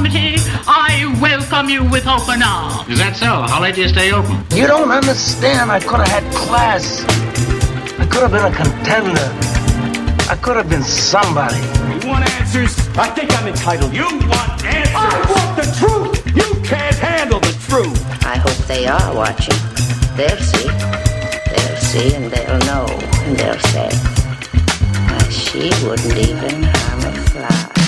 committee, I welcome you with open arms. Is that so? How late do you stay open? You don't understand. I could have had class. I could have been a contender. I could have been somebody. You want answers? I think I'm entitled. You want answers? I want the truth. You can't handle the truth. I hope they are watching. They'll see. They'll see and they'll know and they'll say, "Why, she wouldn't even harm a fly.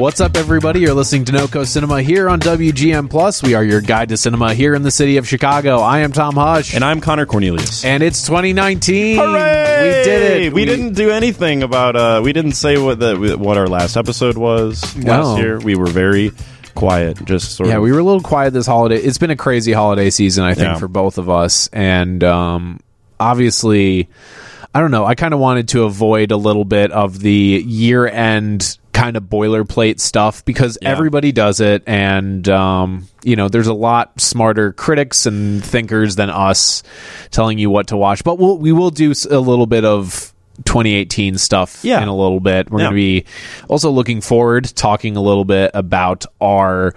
What's up, everybody? You're listening to NoCo Cinema here on WGN Plus. We are your guide to cinema here in the city of Chicago. I am Tom Hush, And I'm Connor Cornelius. and it's 2019. Hooray! We did it. We, didn't do anything about. uh We didn't say what the what our last episode was No. last year. We were very quiet. Just sort Yeah, of. we were a little quiet this holiday. It's been a crazy holiday season, I think, Yeah. for both of us. And um, obviously, I don't know. I kind of wanted to avoid a little bit of the year end kind of boilerplate stuff because Yeah. everybody does it. And, um, you know, there's a lot smarter critics and thinkers than us telling you what to watch. But we'll, we will do a little bit of 2018 stuff Yeah. in a little bit. We're Yeah. going to be also looking forward, talking a little bit about our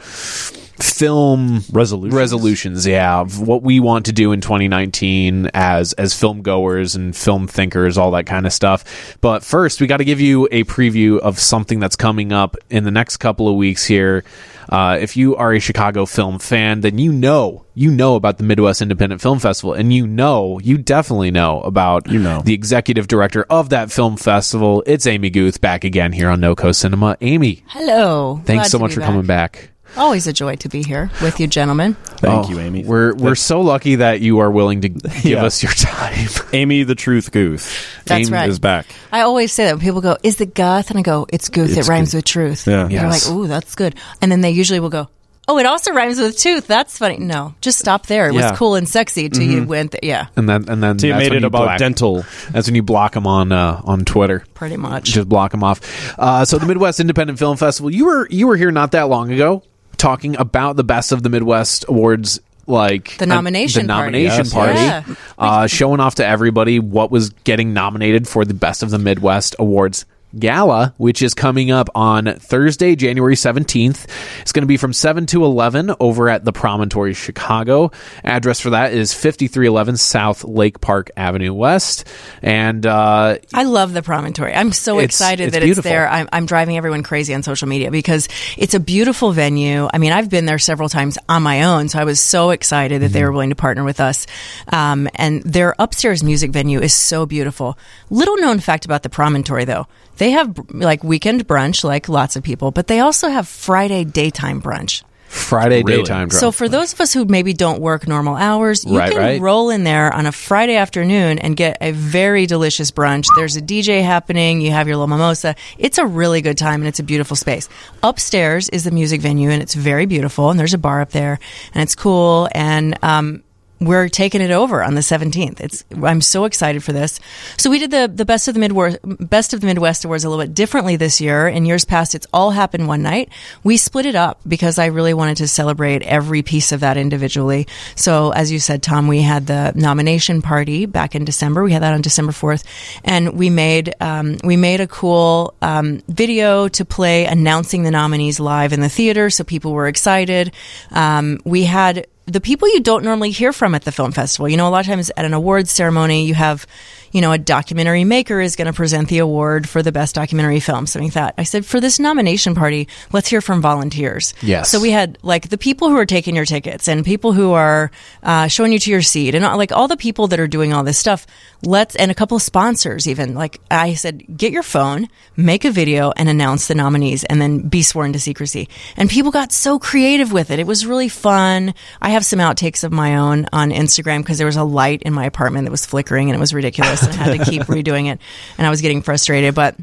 film Resolutions? resolutions yeah what we want to do in 2019 as as film goers and film thinkers all that kind of stuff but first we got to give you a preview of something that's coming up in the next couple of weeks here uh, if you are a Chicago film fan, then you know you know about the Midwest Independent Film Festival, and you know you definitely know about You know. the executive director of that film festival. It's Amy Guth back again here on NoCo Cinema. Amy, Hello. thanks Glad so much be for coming back. Always a joy to be here with you, gentlemen. Thank Oh, you, Amy. We're we're so lucky that you are willing to give Yeah. us your time. Amy the Truth Gooth. That's Amy right. Is back. I always say that when people go, "Is it goth?" and I go, "It's gooth. It's it rhymes gooth. with truth." Yeah. And They're like, "Ooh, that's good." And then they usually will go, "Oh, it also rhymes with tooth." That's funny. No, just stop there. It Yeah. was cool and sexy till you went. Th- yeah, And then and then So you that's made when it about black- dental. That's when you block them on uh, on Twitter. pretty much. Just block them off. Uh, so the Midwest Independent Film Festival. You were you were here not that long ago talking about the best of the Midwest awards. Like The nomination the party. nomination Yes, party, yes. Uh, showing off to everybody what was getting nominated for the best of the Midwest awards gala, which is coming up on Thursday, January 17th. It's going to be from 7 to 11 over at the Promontory, Chicago. Address for that is 5311 South Lake Park Avenue West. And, uh, I love the promontory. I'm so It's- excited it's that beautiful. it's there. I'm, I'm driving everyone crazy on social media because it's a beautiful venue. I mean, I've been there several times on my own, so I was so excited that Mm-hmm. they were willing to partner with us. Um, and their upstairs music venue is so beautiful. Little known fact about the promontory, though, they have like weekend brunch, like lots of people, but they also have Friday daytime brunch. Friday Really? daytime brunch. So for those of us who maybe don't work normal hours, you Right, can right. roll in there on a Friday afternoon and get a very delicious brunch. There's a DJ happening. You have your little mimosa. It's a really good time and it's a beautiful space. Upstairs is the music venue and it's very beautiful. And there's a bar up there and it's cool. And um, we're taking it over on the 17th. It's I'm so excited for this. So we did the the best of the Midwest best of the Midwest awards a little bit differently this year. In years past, it's all happened one night. We split it up because I really wanted to celebrate every piece of that individually. So as you said, Tom, we had the nomination party back in December. We had that on December 4th, and we made um, we made a cool um, video to play announcing the nominees live in the theater, so people were excited. Um, we had the people you don't normally hear from at the film festival. You know, a lot of times at an awards ceremony, you have, you know, a documentary maker is going to present the award for the best documentary film, something like that. I said, for this nomination party, let's hear from volunteers. Yes. So we had like the people who are taking your tickets and people who are uh, showing you to your seat and uh, like all the people that are doing all this stuff. Let's, and a couple of sponsors even. Like I said, get your phone, make a video and announce the nominees and then be sworn to secrecy. And people got so creative with it. It was really fun. I have some outtakes of my own on Instagram because there was a light in my apartment that was flickering and it was ridiculous. And I had to keep redoing it and I was getting frustrated, but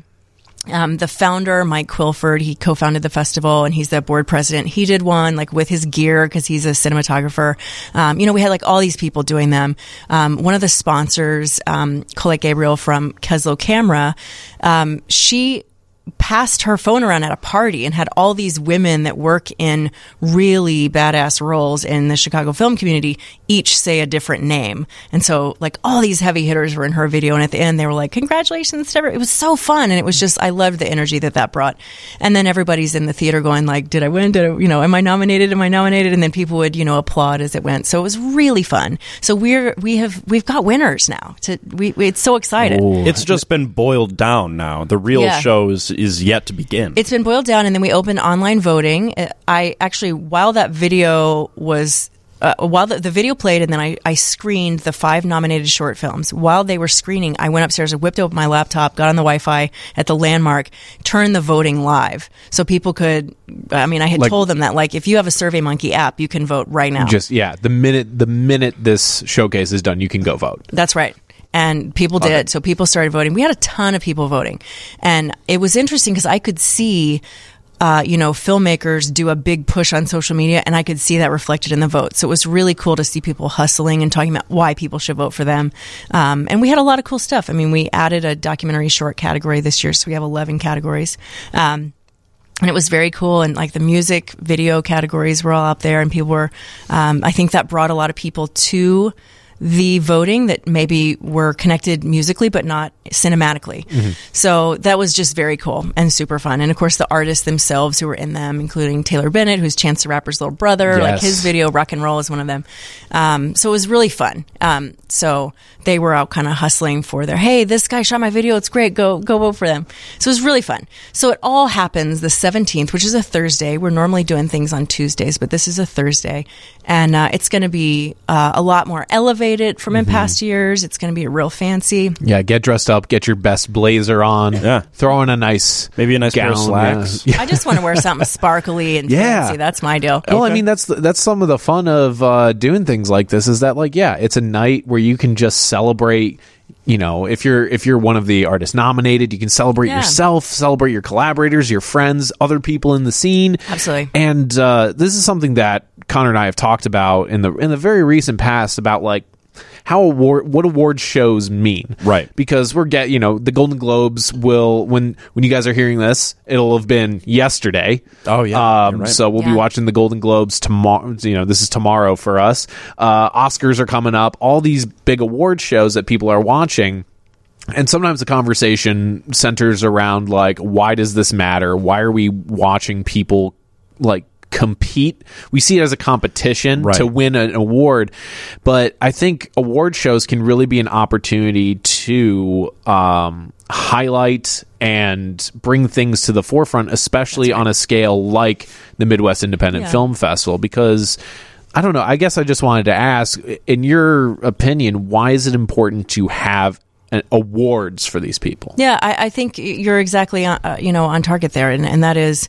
um, the founder, Mike Quilford, he co-founded the festival and he's the board president. He did one like with his gear because he's a cinematographer. Um, you know, we had like all these people doing them. Um, one of the sponsors, um, Colette Gabriel from Keslow Camera, um, she passed her phone around at a party and had all these women that work in really badass roles in the Chicago film community each say a different name. And so like all these heavy hitters were in her video and at the end they were like congratulations Deborah. It was so fun and it was just I loved the energy that that brought. And then everybody's in the theater going like did I win? Did I, you know, am I nominated? Am I nominated? And then people would, you know, applaud as it went. So it was really fun. So we're we have we've got winners now. To we, we it's so excited. It's just been boiled down now. The real Yeah. show is, yet to begin. It's been boiled down, and then we opened online voting. Uh, I actually, while that video was. Uh, while the, the video played, and then I, I screened the five nominated short films. While they were screening, I went upstairs and whipped open my laptop, got on the Wi Fi at the landmark, turned the voting live. So people could, I mean, I had Like- told them that, like, if you have a SurveyMonkey app, you can vote right now. Just yeah, the minute the minute this showcase is done, you can go vote. That's right. And people did. So people started voting. We had a ton of people voting. And it was interesting because I could see, uh, you know, filmmakers do a big push on social media and I could see that reflected in the vote. So it was really cool to see people hustling and talking about why people should vote for them. Um, and we had a lot of cool stuff. I mean, we added a documentary short category this year. So we have 11 categories. Um, and it was very cool and like the music video categories were all up there and people were um, i think that brought a lot of people to the voting that maybe were connected musically but not cinematically. So that was just very cool and super fun. And of course the artists themselves who were in them including taylor bennett who's chance the rapper's little brother like his video rock and roll is one of them. Um, so it was really fun. Um, so they were out kind of hustling for their hey this guy shot my video. It's great. Go go vote for them. So it was really fun. So it all happens the 17th which is a thursday. We're normally doing things on tuesdays but this is a thursday and uh, it's going to be uh, a lot more elevated from in past years it's going to be real fancy Yeah, get dressed up, get your best blazer on. Yeah. throw in a nice Maybe a nice pair of gown, slacks. Yeah. i just want to wear something sparkly and Yeah. fancy that's my deal Well, I mean that's that's some of the fun of uh, doing things like this is that like yeah, it's a night where you can just celebrate. You know, if you're if you're one of the artists nominated, you can celebrate Yeah. yourself, celebrate your collaborators, your friends, other people in the scene. Absolutely. And uh, this is something that Connor and I have talked about in the in the very recent past about like how award what award shows mean Right. because we're get you know the golden globes will when when you guys are hearing this it'll have been yesterday Oh, yeah. um right. so we'll be watching the golden globes tomorrow you know this is tomorrow for us uh oscars are coming up all these big award shows that people are watching and sometimes the conversation centers around like why does this matter why are we watching people like compete we see it as a competition Right. to win an award but i think award shows can really be an opportunity to um, highlight and bring things to the forefront especially on a scale like the midwest independent Yeah. film festival because I don't know. I guess I just wanted to ask, in your opinion, why is it important to have uh, awards for these people? Yeah, I, I think you're exactly on, uh, you know on target there, and, and that is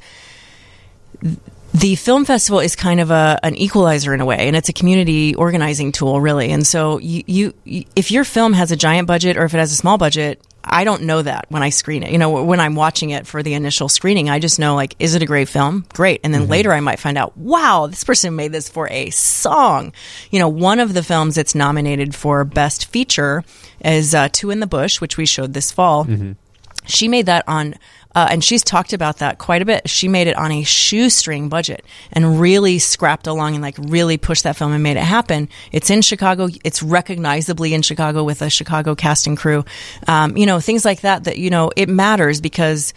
the film festival is kind of a an equalizer in a way, and it's a community organizing tool, really. And so you, you, if your film has a giant budget or if it has a small budget. I don't know that when I screen it. You know, when I'm watching it for the initial screening, I just know like, is it a great film? Great. And then later I might find out, wow, this person made this for a song. You know, one of the films that's nominated for best feature is uh, Two in the Bush, which we showed this fall she made that on uh, and she's talked about that quite a bit. She made it on a shoestring budget and really scrapped along and like really pushed that film and made it happen. It's in chicago. It's recognizably in chicago with a chicago cast and crew. Um, you know things like that that you know it matters because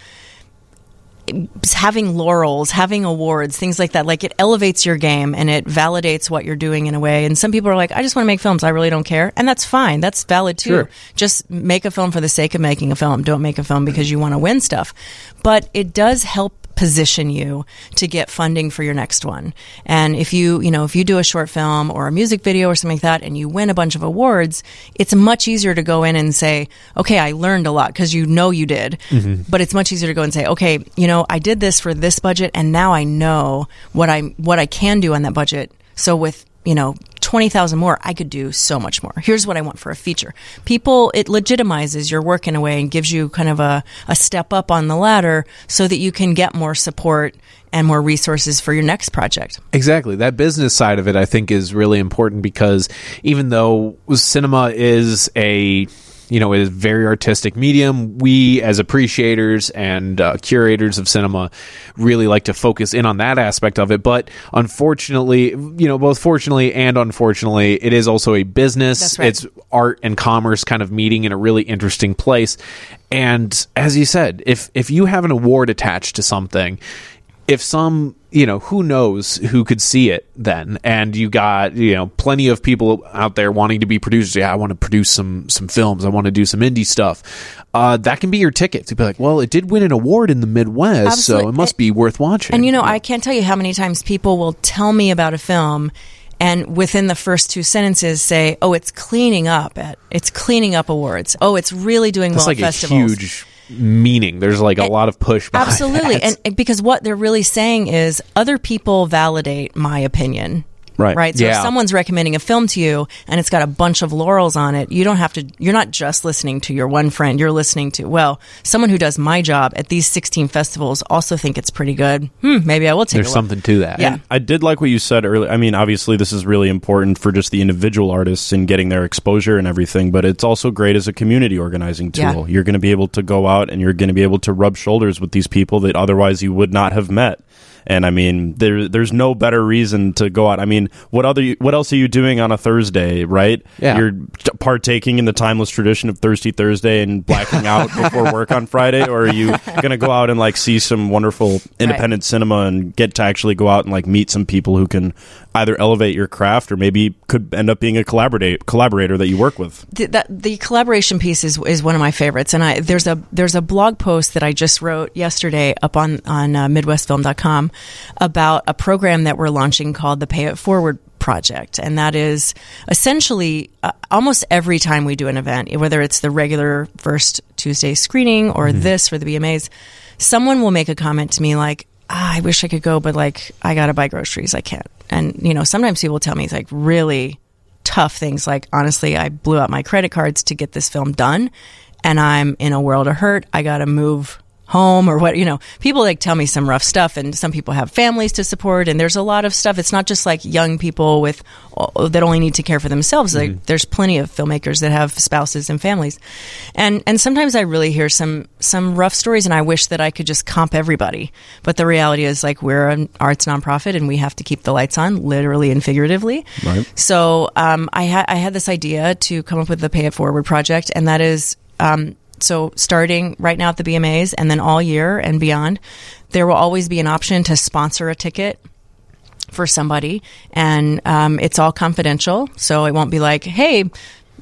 having laurels, having awards, things like that, like it elevates your game and it validates what you're doing in a way. And some people are like, I just want to make films. I really don't care. And that's fine. That's valid too. Sure. Just make a film for the sake of making a film. Don't make a film because you want to win stuff. But it does help position you to get funding for your next one. And if you, you know, if you do a short film or a music video or something like that and you win a bunch of awards, it's much easier to go in and say, okay, I learned a lot because you know you did. Mm-hmm. But it's much easier to go and say, okay, you know, I did this for this budget and now I know what I what I can do on that budget. So with, you know, 20,000 more, I could do so much more. Here's what I want for a feature. People, it legitimizes your work in a way and gives you kind of a, a step up on the ladder so that you can get more support and more resources for your next project. Exactly. That business side of it, I think, is really important because even though cinema is a you know, it is a very artistic medium. We, as appreciators and uh, curators of cinema, really like to focus in on that aspect of it. But unfortunately, you know, both fortunately and unfortunately, it is also a business. Right. It's art and commerce kind of meeting in a really interesting place. And as you said, if if you have an award attached to something, if some you know who knows who could see it then? And you got you know plenty of people out there wanting to be producers. Yeah i want to produce some some films. I want to do some indie stuff. Uh, that can be your ticket to be like well it did win an award in the midwest so it must be worth watching. And you know, I can't tell you how many times people will tell me about a film and within the first two sentences say, "Oh, it's cleaning up at it's cleaning up awards. Oh, it's really doing that's well like at a festivals." huge meaning there's like a lot of push Absolutely. that. And and because what they're really saying is other people validate my opinion. Right. Right. So Yeah. if someone's recommending a film to you and it's got a bunch of laurels on it, you don't have to, you're not just listening to your one friend. You're listening to, well, someone who does my job at these 16 festivals also think it's pretty good. Hmm. Maybe I will take there's a look. something to that Yeah. I did like what you said earlier. I mean, obviously, this is really important for just the individual artists and getting their exposure and everything, but it's also great as a community organizing Yeah. tool. You're going to be able to go out and you're going to be able to rub shoulders with these people that otherwise you would not have met. And I mean, there there's no better reason to go out. I mean, what other what else are you doing on a Thursday, right? Yeah. You're partaking in the timeless tradition of Thirsty Thursday and blacking out before work on Friday, or are you going to go out and like see some wonderful independent cinema and get to actually go out and like meet some people who can either elevate your craft or maybe could end up being a collaborator collaborator that you work with. the, that the collaboration piece is is one of my favorites, and I there's a there's a blog post that I just wrote yesterday up on on uh, MidwestFilm.com about a program that we're launching called the Pay It Forward project. And that is essentially uh, almost every time we do an event whether it's the regular first tuesday screening or this for the bmas someone will make a comment to me like ah, i wish i could go but like i gotta buy groceries. I can't. And you know sometimes people tell me like really tough things. Like honestly i blew out my credit cards to get this film done and i'm in a world of hurt. I gotta move home or what you know people like tell me some rough stuff and some people have families to support and there's a lot of stuff. It's not just like young people with that only need to care for themselves. Like there's plenty of filmmakers that have spouses and families. And and sometimes i really hear some some rough stories and i wish that i could just comp everybody. But the reality is like we're an arts nonprofit and we have to keep the lights on literally and figuratively. Right. so um, I had I had this idea to come up with the Pay It Forward project, and that is um, so starting right now at the BMAs, and then all year and beyond, there will always be an option to sponsor a ticket for somebody, and um, it's all confidential. So it won't be like, hey.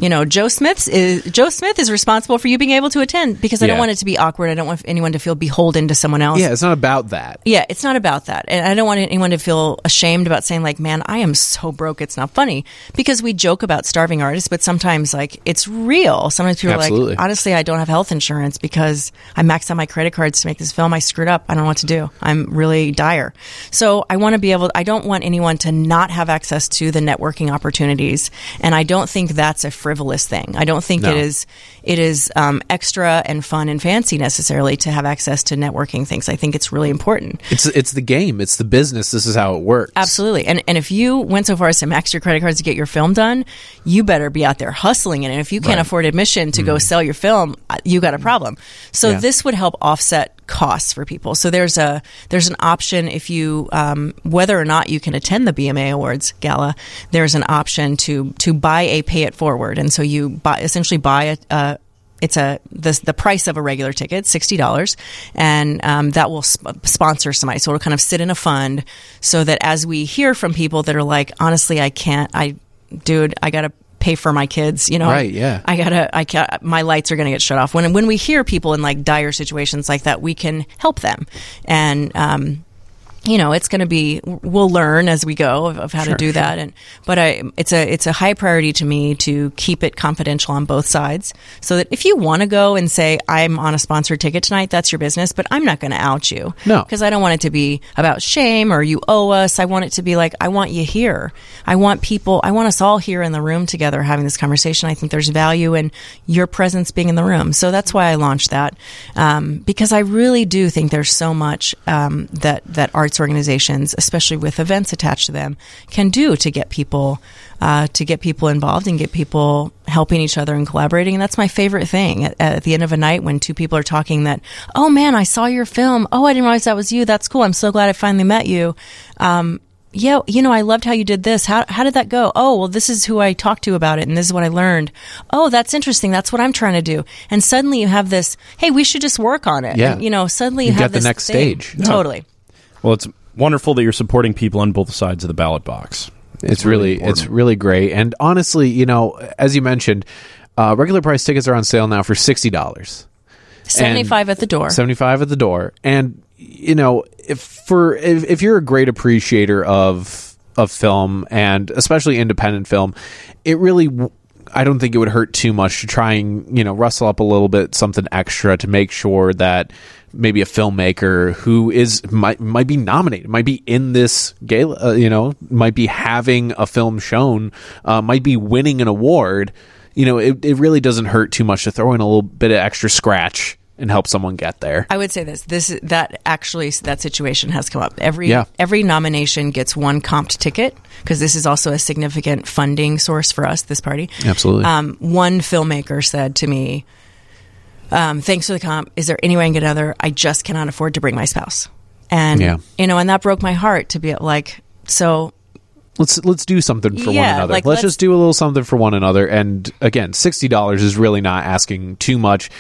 You know, Joe Smith's is Joe Smith is responsible for you being able to attend because I don't want it to be awkward. I don't want anyone to feel beholden to someone else. yeah it's not about that Yeah, it's not about that. And I don't want anyone to feel ashamed about saying like, man, I am so broke it's not funny. Because we joke about starving artists, but sometimes like it's real. Sometimes people are like, honestly, I don't have health insurance because I maxed out my credit cards to make this film. I screwed up. I don't know what to do. I'm really dire. So I want to be able, I don't want anyone to not have access to the networking opportunities. And I don't think that's a frivolous thing. I don't think No. it is, it is um, extra and fun and fancy necessarily to have access to networking things. I think it's really important. it's it's the game it's the business this is how it works Absolutely. And and if you went so far as to max your credit cards to get your film done, you better be out there hustling it. And if you can't afford admission to go sell your film, uh, you got a problem. So Yeah. this would help offset costs for people. So there's a there's an option if you um, whether or not you can attend the BMA Awards gala, there's an option to to buy a pay it forward, and so you buy essentially buy a. a it's a the, the price of a regular ticket, sixty dollars, and um, that will sp- sponsor somebody. So it'll kind of sit in a fund, so that as we hear from people that are like, honestly, I can't, I, dude, I gotta pay for my kids, you know, Right, yeah. I gotta, I can't, my lights are gonna get shut off. When when we hear people in like dire situations like that, we can help them, and um, you know, it's going to be. We'll learn as we go of, of how to do that, and but I, it's a it's a high priority to me to keep it confidential on both sides, so that if you want to go and say I'm on a sponsored ticket tonight, that's your business, but I'm not going to out you, No. because I don't want it to be about shame or you owe us. I want it to be like I want you here. I want people. I want us all here in the room together having this conversation. I think there's value in your presence being in the room, so that's why I launched that um, because I really do think there's so much um, that that arts arts organizations, especially with events attached to them, can do to get people uh, to get people involved and get people helping each other and collaborating. And that's my favorite thing at, at the end of a night when two people are talking that, oh man, I saw your film. Oh, I didn't realize that was you. That's cool. I'm so glad I finally met you. Um, yeah, you know, I loved how you did this. How how did that go? Oh, well, this is who I talked to about it, and this is what I learned. Oh, that's interesting. That's what I'm trying to do. And suddenly you have this. Hey, we should just work on it. Yeah. And, you know, suddenly you, You have get the next thing. stage. Totally. Well, it's wonderful that you're supporting people on both sides of the ballot box. It's really, it's really great. And honestly, you know, as you mentioned, uh, regular price tickets are on sale now for sixty dollars. Seventy five at the door. 75 at the door and you know if for if, if you're a great appreciator of of film and especially independent film it really w- I don't think it would hurt too much to try and you know rustle up a little bit something extra to make sure that maybe a filmmaker who is might might be nominated might be in this gala uh, you know might be having a film shown uh, might be winning an award you know it, it really doesn't hurt too much to throw in a little bit of extra scratch and help someone get there I would say this. This that actually that situation has come up. Every Yeah. every nomination gets one comped ticket because this is also a significant funding source for us. This party. Absolutely. Um, one filmmaker said to me, um, "Thanks for the comp. Is there any way I can get another? I just cannot afford to bring my spouse." And Yeah. you know, and that broke my heart to be like, so let's let's do something for one another. like, let's, let's- just do a little something for one another. And again, sixty dollars is really not asking too much.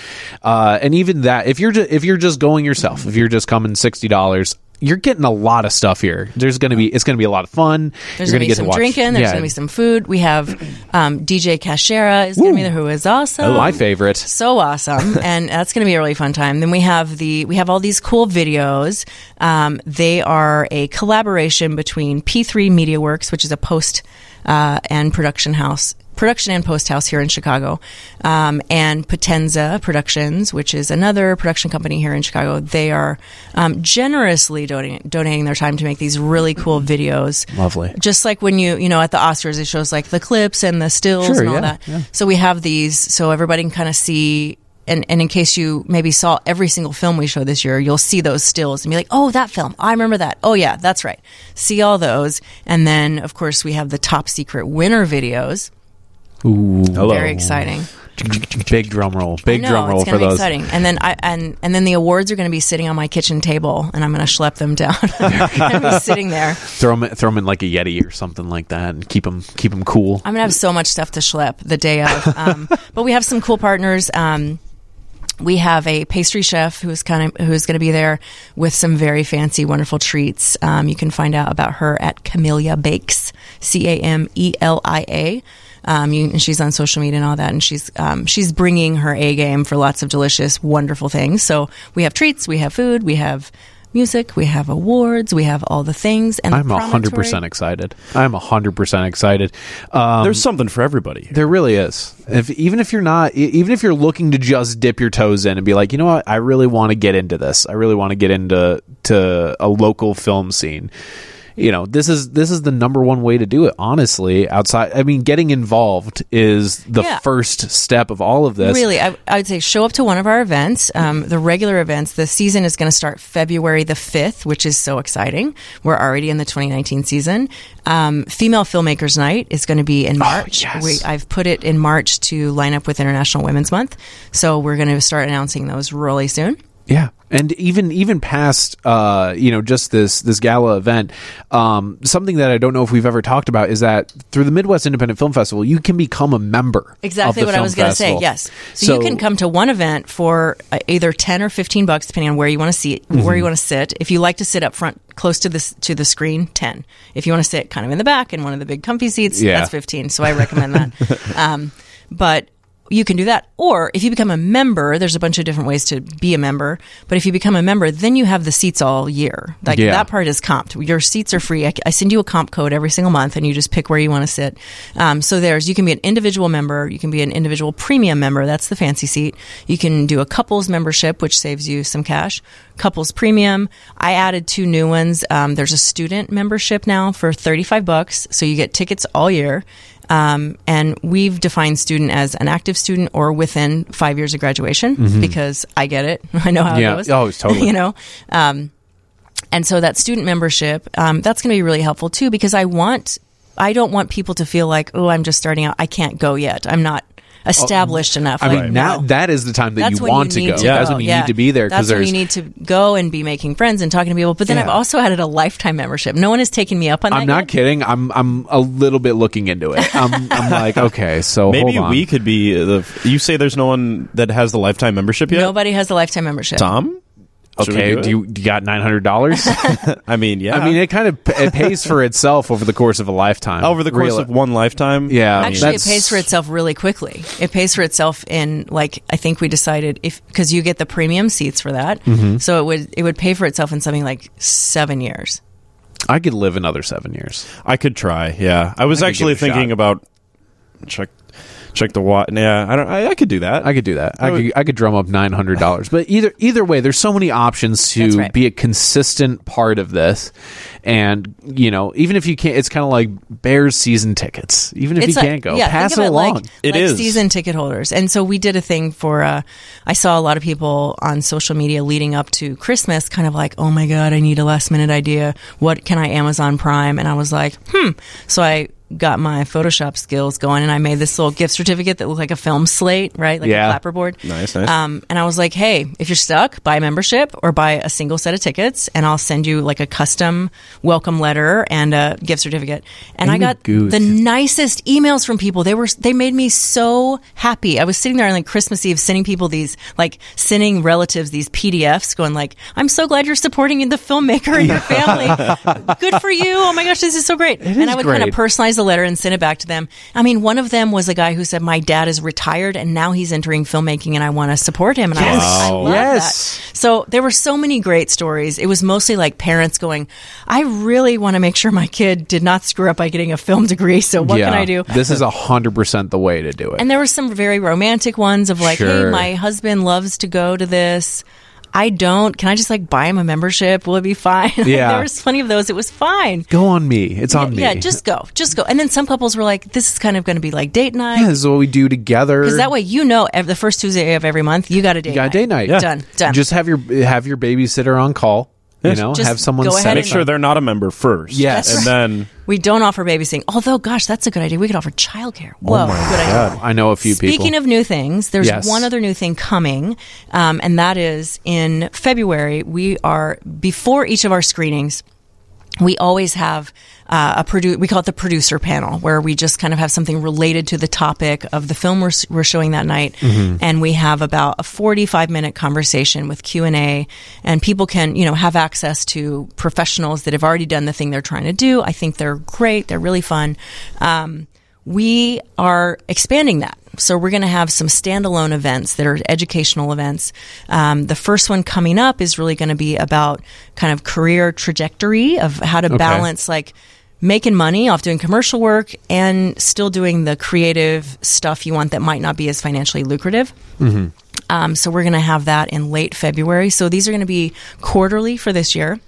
Uh, and even that, if you're ju- if you're just going yourself, if you're just coming sixty dollars. You're getting a lot of stuff here. There's going to be it's going to be a lot of fun. There's you're going to be get some watch- drinking. There's yeah. going to be some food. We have um, DJ Cashera is going to be there, who is awesome. Oh, my favorite. so awesome and that's going to be a really fun time then we have the we have all these cool videos um, they are a collaboration between p3 media works which is a post uh, and production house production and post house here in chicago um, and potenza productions which is another production company here in chicago they are um, generously donating, donating their time to make these really cool videos Lovely. just like when you you know at the oscars it shows like the clips and the stills Sure, and all yeah, that yeah. so we have these so everybody can kind of see. And, and in case you maybe saw every single film we show this year, you'll see those stills and be like, oh, that film. I remember that. Oh, yeah, that's right. See all those. And then, of course, we have the top secret winner videos. Ooh, Hello. Very exciting. big drum roll, big know, drum roll it's for gonna be those. exciting. And then I and and then the awards are going to be sitting on my kitchen table, and I'm going to schlep them down. They're going to be sitting there. Throw them, throw them in like a Yeti or something like that, and keep them, keep them cool. I'm gonna have so much stuff to schlep the day of. Um, but we have some cool partners. Um, we have a pastry chef who's kind of who's going to be there with some very fancy, wonderful treats. Um, you can find out about her at Camelia Bakes, C A M E L I A. Um, you, and she's on social media and all that, and she's um, she's bringing her A game for lots of delicious, wonderful things. So we have treats, we have food, we have music, we have awards, we have all the things. And I'm hundred percent excited. I'm hundred percent excited. Um, There's something for everybody. There really is. If even if you're not, e- even if you're looking to just dip your toes in and be like, you know what, I really want to get into this. I really want to get into to a local film scene. You know, this is this is the number one way to do it. Honestly, outside, I mean, getting involved is the Yeah. first step of all of this. Really, I, I would say show up to one of our events, um, the regular events. The season is going to start February the 5th, which is so exciting. We're already in the 2019 season. Um, Female Filmmakers Night is going to be in March. yes. we, I've put it in March to line up with International Women's Month. So we're going to start announcing those really soon. Yeah, and even even past uh, you know just this this gala event, um, something that I don't know if we've ever talked about is that through the Midwest Independent Film Festival, you can become a member. Exactly of the what I was going to say. Yes. So, you can come to one event for uh, either 10 or 15 bucks depending on where you want to see Mm-hmm. where you want to sit. If you like to sit up front close to this to the screen, 10. If you want to sit kind of in the back in one of the big comfy seats, Yeah. that's 15. So I recommend that. um, but you can do that. Or if you become a member, there's a bunch of different ways to be a member. But if you become a member, then you have the seats all year. Like Yeah. that part is comped. Your seats are free. I, I send you a comp code every single month, and you just pick where you want to sit. Um, so there's you can be an individual member, you can be an individual premium member. That's the fancy seat. You can do a couples membership, which saves you some cash. Couples premium. I added two new ones. Um, there's a student membership now for 35 bucks, so you get tickets all year. Um, and we've defined student as an active student or within five years of graduation because I get it. I know how Yeah. it goes. Oh, totally. you know, um, and so that student membership, um, that's going to be really helpful too because I want, I don't want people to feel like, oh, I'm just starting out. I can't go yet. I'm not established oh, enough. I Like, mean, now no. that is the time that That's you want you to go. to That's go. when you yeah. need to be there because That's when you need to go and be making friends and talking to people. But then I've also added a lifetime membership. No one has taken me up on that. I'm not yet. kidding. I'm I'm a little bit looking into it. I'm, I'm like, okay, so Maybe hold on. we could be the. You say there's no one that has the lifetime membership yet. Nobody has the lifetime membership. Tom. Should we Okay, do do you, do you got nine hundred dollars? I mean, yeah. I mean, it kind of it pays for itself over the course of a lifetime. over the course Really. of one lifetime. Yeah, I mean, Actually, it pays for itself really quickly. It pays for itself in like I think we decided if because you get the premium seats for that, Mm-hmm. so it would it would pay for itself in something like seven years. I could live another seven years. I could try. Yeah, I was I actually give it a thinking shot. about check check the what. Yeah, I don't. I, I could do that. I could do that. I, I would- could I could drum up nine hundred dollars. But either either way, there's so many options to right. be a consistent part of this. And you know, even if you can't, it's kind of like Bears season tickets. Even if you like- can't go, yeah, pass think it along. Like, It like is. season ticket holders. And so we did a thing for. Uh, I saw a lot of people on social media leading up to Christmas, kind of like, "Oh my god, I need a last minute idea. What can I Amazon Prime?" And I was like, "Hmm." So I got my Photoshop skills going, and I made this little gift certificate that looked like a film slate, right, like Yeah. a clapperboard. Nice, nice. Um, and I was like, "Hey, if you're stuck, buy a membership or buy a single set of tickets, and I'll send you like a custom welcome letter and a gift certificate." And I got the nicest emails from people. They were they made me so happy. I was sitting there on like Christmas Eve sending people these like sending relatives these PDFs going like, "I'm so glad you're supporting the filmmaker and your family. Good for you. Oh my gosh, this is so great." and I would kind of personalize letter and sent it back to them. I mean, one of them was a guy who said, "My dad is retired and now he's entering filmmaking and I want to support him." And I was like, "I love Yes. that." So there were so many great stories. It was mostly like parents going, "I really want to make sure my kid did not screw up by getting a film degree. So what yeah, can I do?" This is a hundred percent the way to do it. And there were some very romantic ones of like, "Hey, my husband loves to go to this." I don't. Can I just like buy him a membership? Will it be fine? Like, Yeah. there was plenty of those. It was fine. Go on me. It's on me. Yeah, just go. Just go. And then some couples were like, this is kind of going to be like date night. Yeah, this is what we do together. Because that way you know the first Tuesday of every month, you got a date you got a date night. Yeah. Done. Done. Just have your have your babysitter on call. You know, Just have someone go ahead it Make sure they're not a member first. Yes. and then we don't offer babysitting. Although, gosh, that's a good idea. We could offer childcare. Whoa, good idea. I know a few Speaking people. of new things, there's Yes. one other new thing coming, um, and that is in February. We are before each of our screenings. We always have uh, a produ- we call it the producer panel, where we just kind of have something related to the topic of the film we're, we're showing that night, and we have about a 45 minute conversation with Q and A, and people can you know have access to professionals that have already done the thing they're trying to do. I think they're great. They're really fun. Um, we are expanding that. So we're going to have some standalone events that are educational events. Um, the first one coming up is really going to be about kind of career trajectory of how to balance like making money off doing commercial work and still doing the creative stuff you want that might not be as financially lucrative. Um, so we're going to have that in late February. So these are going to be quarterly for this year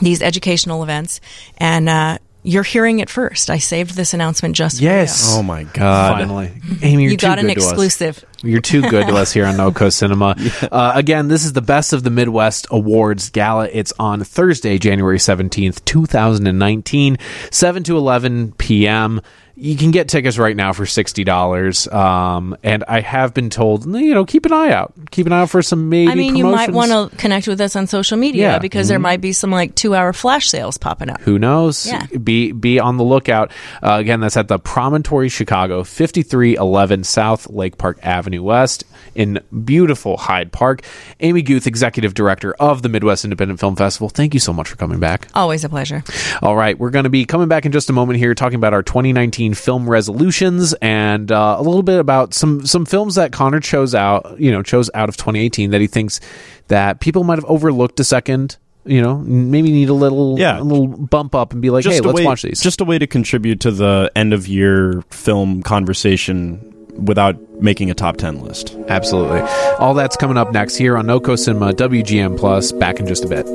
these educational events, and uh, you're hearing it first. I saved this announcement just Yes. for oh my god, Finally, Amy, you. you're You got too an good to us. exclusive. You're too good to us here on NoCo Cinema. Uh, again, this is the Best of the Midwest Awards Gala. It's on Thursday, January 17th, 2019, 7 to 11 p.m. You can get tickets right now for $60. Um, and I have been told, you know, keep an eye out. Keep an eye out for some maybe I mean, you might want to connect with us on social media Yeah. Mm-hmm. because there might be some like two hour flash sales popping up. Who knows? Yeah. Be be on the lookout. Uh, again, that's at the Promontory Chicago, fifty three eleven South Lake Park Avenue West in beautiful Hyde Park. Amy Guth, executive director of the Midwest Independent Film Festival. Thank you so much for coming back. Always a pleasure. All right, we're going to be coming back in just a moment here, talking about our 2019 film resolutions and uh, a little bit about some some films that Connor chose out, you know, chose out of 2018 that he thinks that people might have overlooked a second. You know, maybe need a little, Yeah. a little bump up and be like, just hey, let's way, watch these. Just a way to contribute to the end of year film conversation without making a top ten list. Absolutely. All that's coming up next here on NoCo Cinema WGN Plus. Back in just a bit.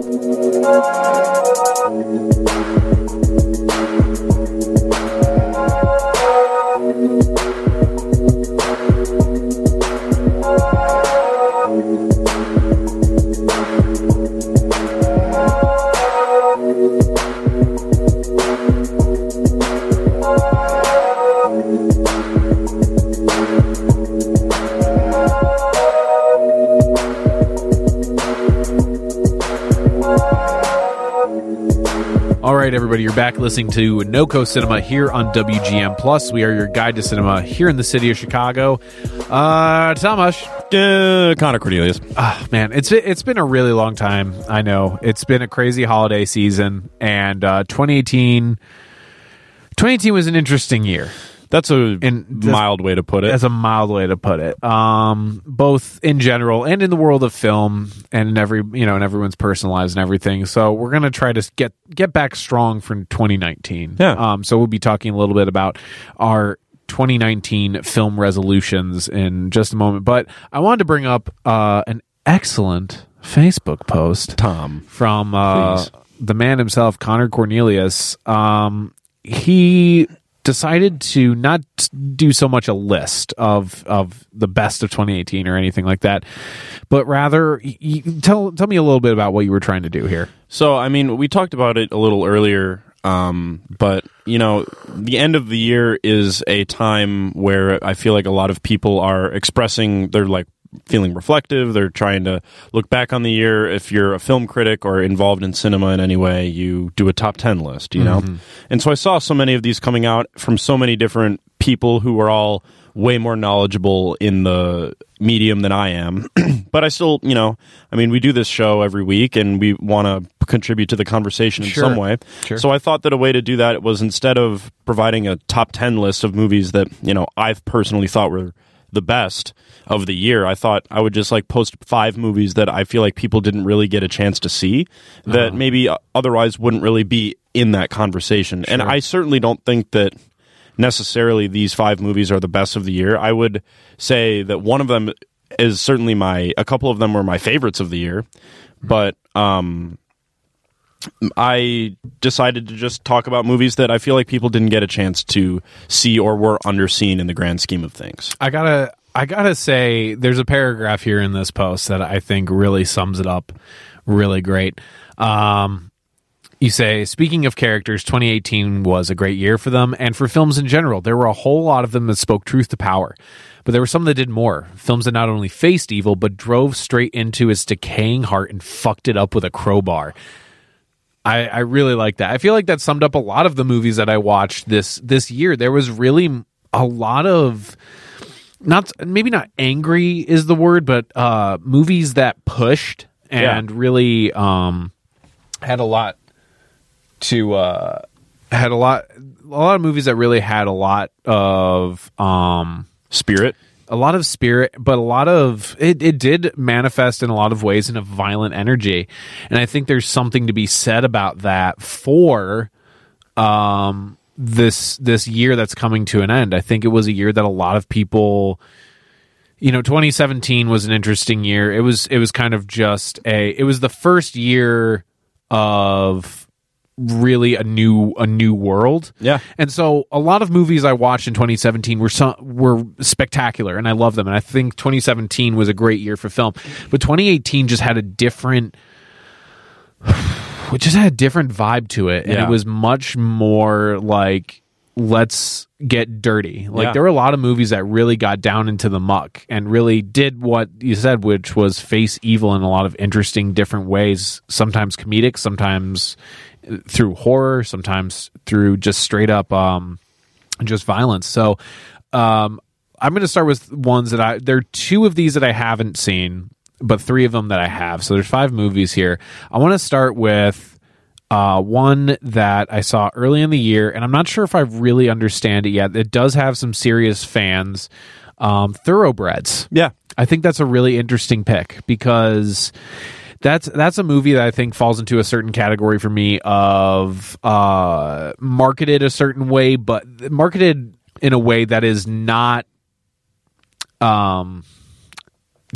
You're back listening to NoCo Cinema here on WGN Plus. We are your guide to cinema here in the city of Chicago. Uh, Tomash, Uh, Connor Cornelius. ah, man, it's it's been a really long time. I know it's been a crazy holiday season, and uh, 2018, 2018 was an interesting year. That's a And this- mild way to put it. That's a mild way to put it. Um, both in general and in the world of film, and in every you know in everyone's personal lives and everything. So we're gonna try to get get back strong for 2019. Yeah. Um, so we'll be talking a little bit about our 2019 film resolutions in just a moment. But I wanted to bring up uh, an excellent Facebook post Tom. from uh, the man himself, Connor Cornelius. Um, he decided to not do so much a list of of the best of 2018 or anything like that, but rather tell tell me a little bit about what you were trying to do here. So, I mean, we talked about it a little earlier, um, but, you know, the end of the year is a time where I feel like a lot of people are expressing, they're like feeling reflective, they're trying to look back on the year. If you're a film critic or involved in cinema in any way, you do a top 10 list, you know? Mm-hmm. And so I saw so many of these coming out from so many different people who are all way more knowledgeable in the medium than I am. but I still, you know, I mean, we do this show every week and we want to contribute to the conversation in Sure. some way. Sure. So I thought that a way to do that was instead of providing a top 10 list of movies that, you know, I've personally thought were the best of the year, I thought I would just like post five movies that I feel like people didn't really get a chance to see that maybe uh, otherwise wouldn't really be in that conversation. And I certainly don't think that necessarily these five movies are the best of the year. I would say that one of them is certainly my a couple of them were my favorites of the year, but um I decided to just talk about movies that I feel like people didn't get a chance to see or were underseen in the grand scheme of things. I gotta I gotta say there's a paragraph here in this post that I think really sums it up really great. Um, you say, speaking of characters, 2018 was a great year for them and for films in general. There were a whole lot of them that spoke truth to power, but there were some that did more. Films that not only faced evil, but drove straight into its decaying heart and fucked it up with a crowbar. I, I really like that. I feel like that summed up a lot of the movies that I watched this this year. There was really a lot of not maybe not angry is the word, but uh, movies that pushed and really um, had a lot to uh, had a lot a lot of movies that really had a lot of um, Spirit. A lot of spirit, but a lot of it, it did manifest in a lot of ways in a violent energy. And I think there's something to be said about that for um this this year that's coming to an end. I think it was a year that a lot of people you know 2017 was an interesting year. It was it was kind of just a it was the first year of really a new a new world. Yeah. And so a lot of movies I watched in 2017 were some, were spectacular and I love them and I think 2017 was a great year for film. But 2018 just had a different it just had a different vibe to it and Yeah. it was much more like let's get dirty. Like Yeah. there were a lot of movies that really got down into the muck and really did what you said which was face evil in a lot of interesting different ways, sometimes comedic, sometimes through horror, sometimes through just straight up um just violence. So um I'm going to start with ones that I there are two of these that I haven't seen, but three of them that I have. So there's five movies here. I want to start with uh, one that I saw early in the year, and I'm not sure if I really understand it yet. It does have some serious fans. Um, Thoroughbreds. Yeah. I think that's a really interesting pick because that's that's a movie that I think falls into a certain category for me of uh, marketed a certain way, but marketed in a way that is not um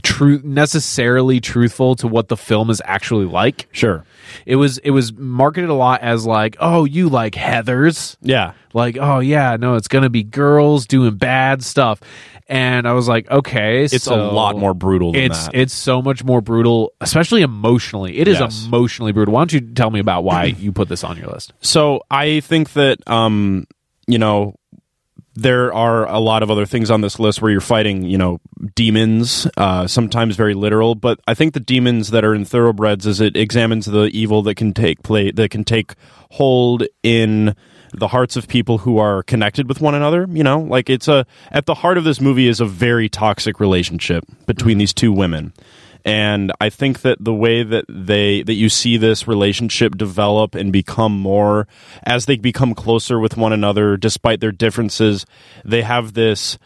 true necessarily truthful to what the film is actually like. Sure. It was it was marketed a lot as like, oh, you like Heathers Yeah. like oh yeah no it's gonna be girls doing bad stuff and i was like okay It's a lot more brutal than it's that. it's so much more brutal especially emotionally It is Yes. emotionally brutal why don't you tell me about why you put this on your list So I think that um, you know, there are a lot of other things on this list where you're fighting, you know, demons, uh, sometimes very literal. But I think the demons that are in thoroughbreds is it examines the evil that can take play that can take hold in the hearts of people who are connected with one another. You know, like it's a at the heart of this movie is a very toxic relationship between these two women. And I think that the way that they that you see this relationship develop and become more as they become closer with one another, despite their differences, they have this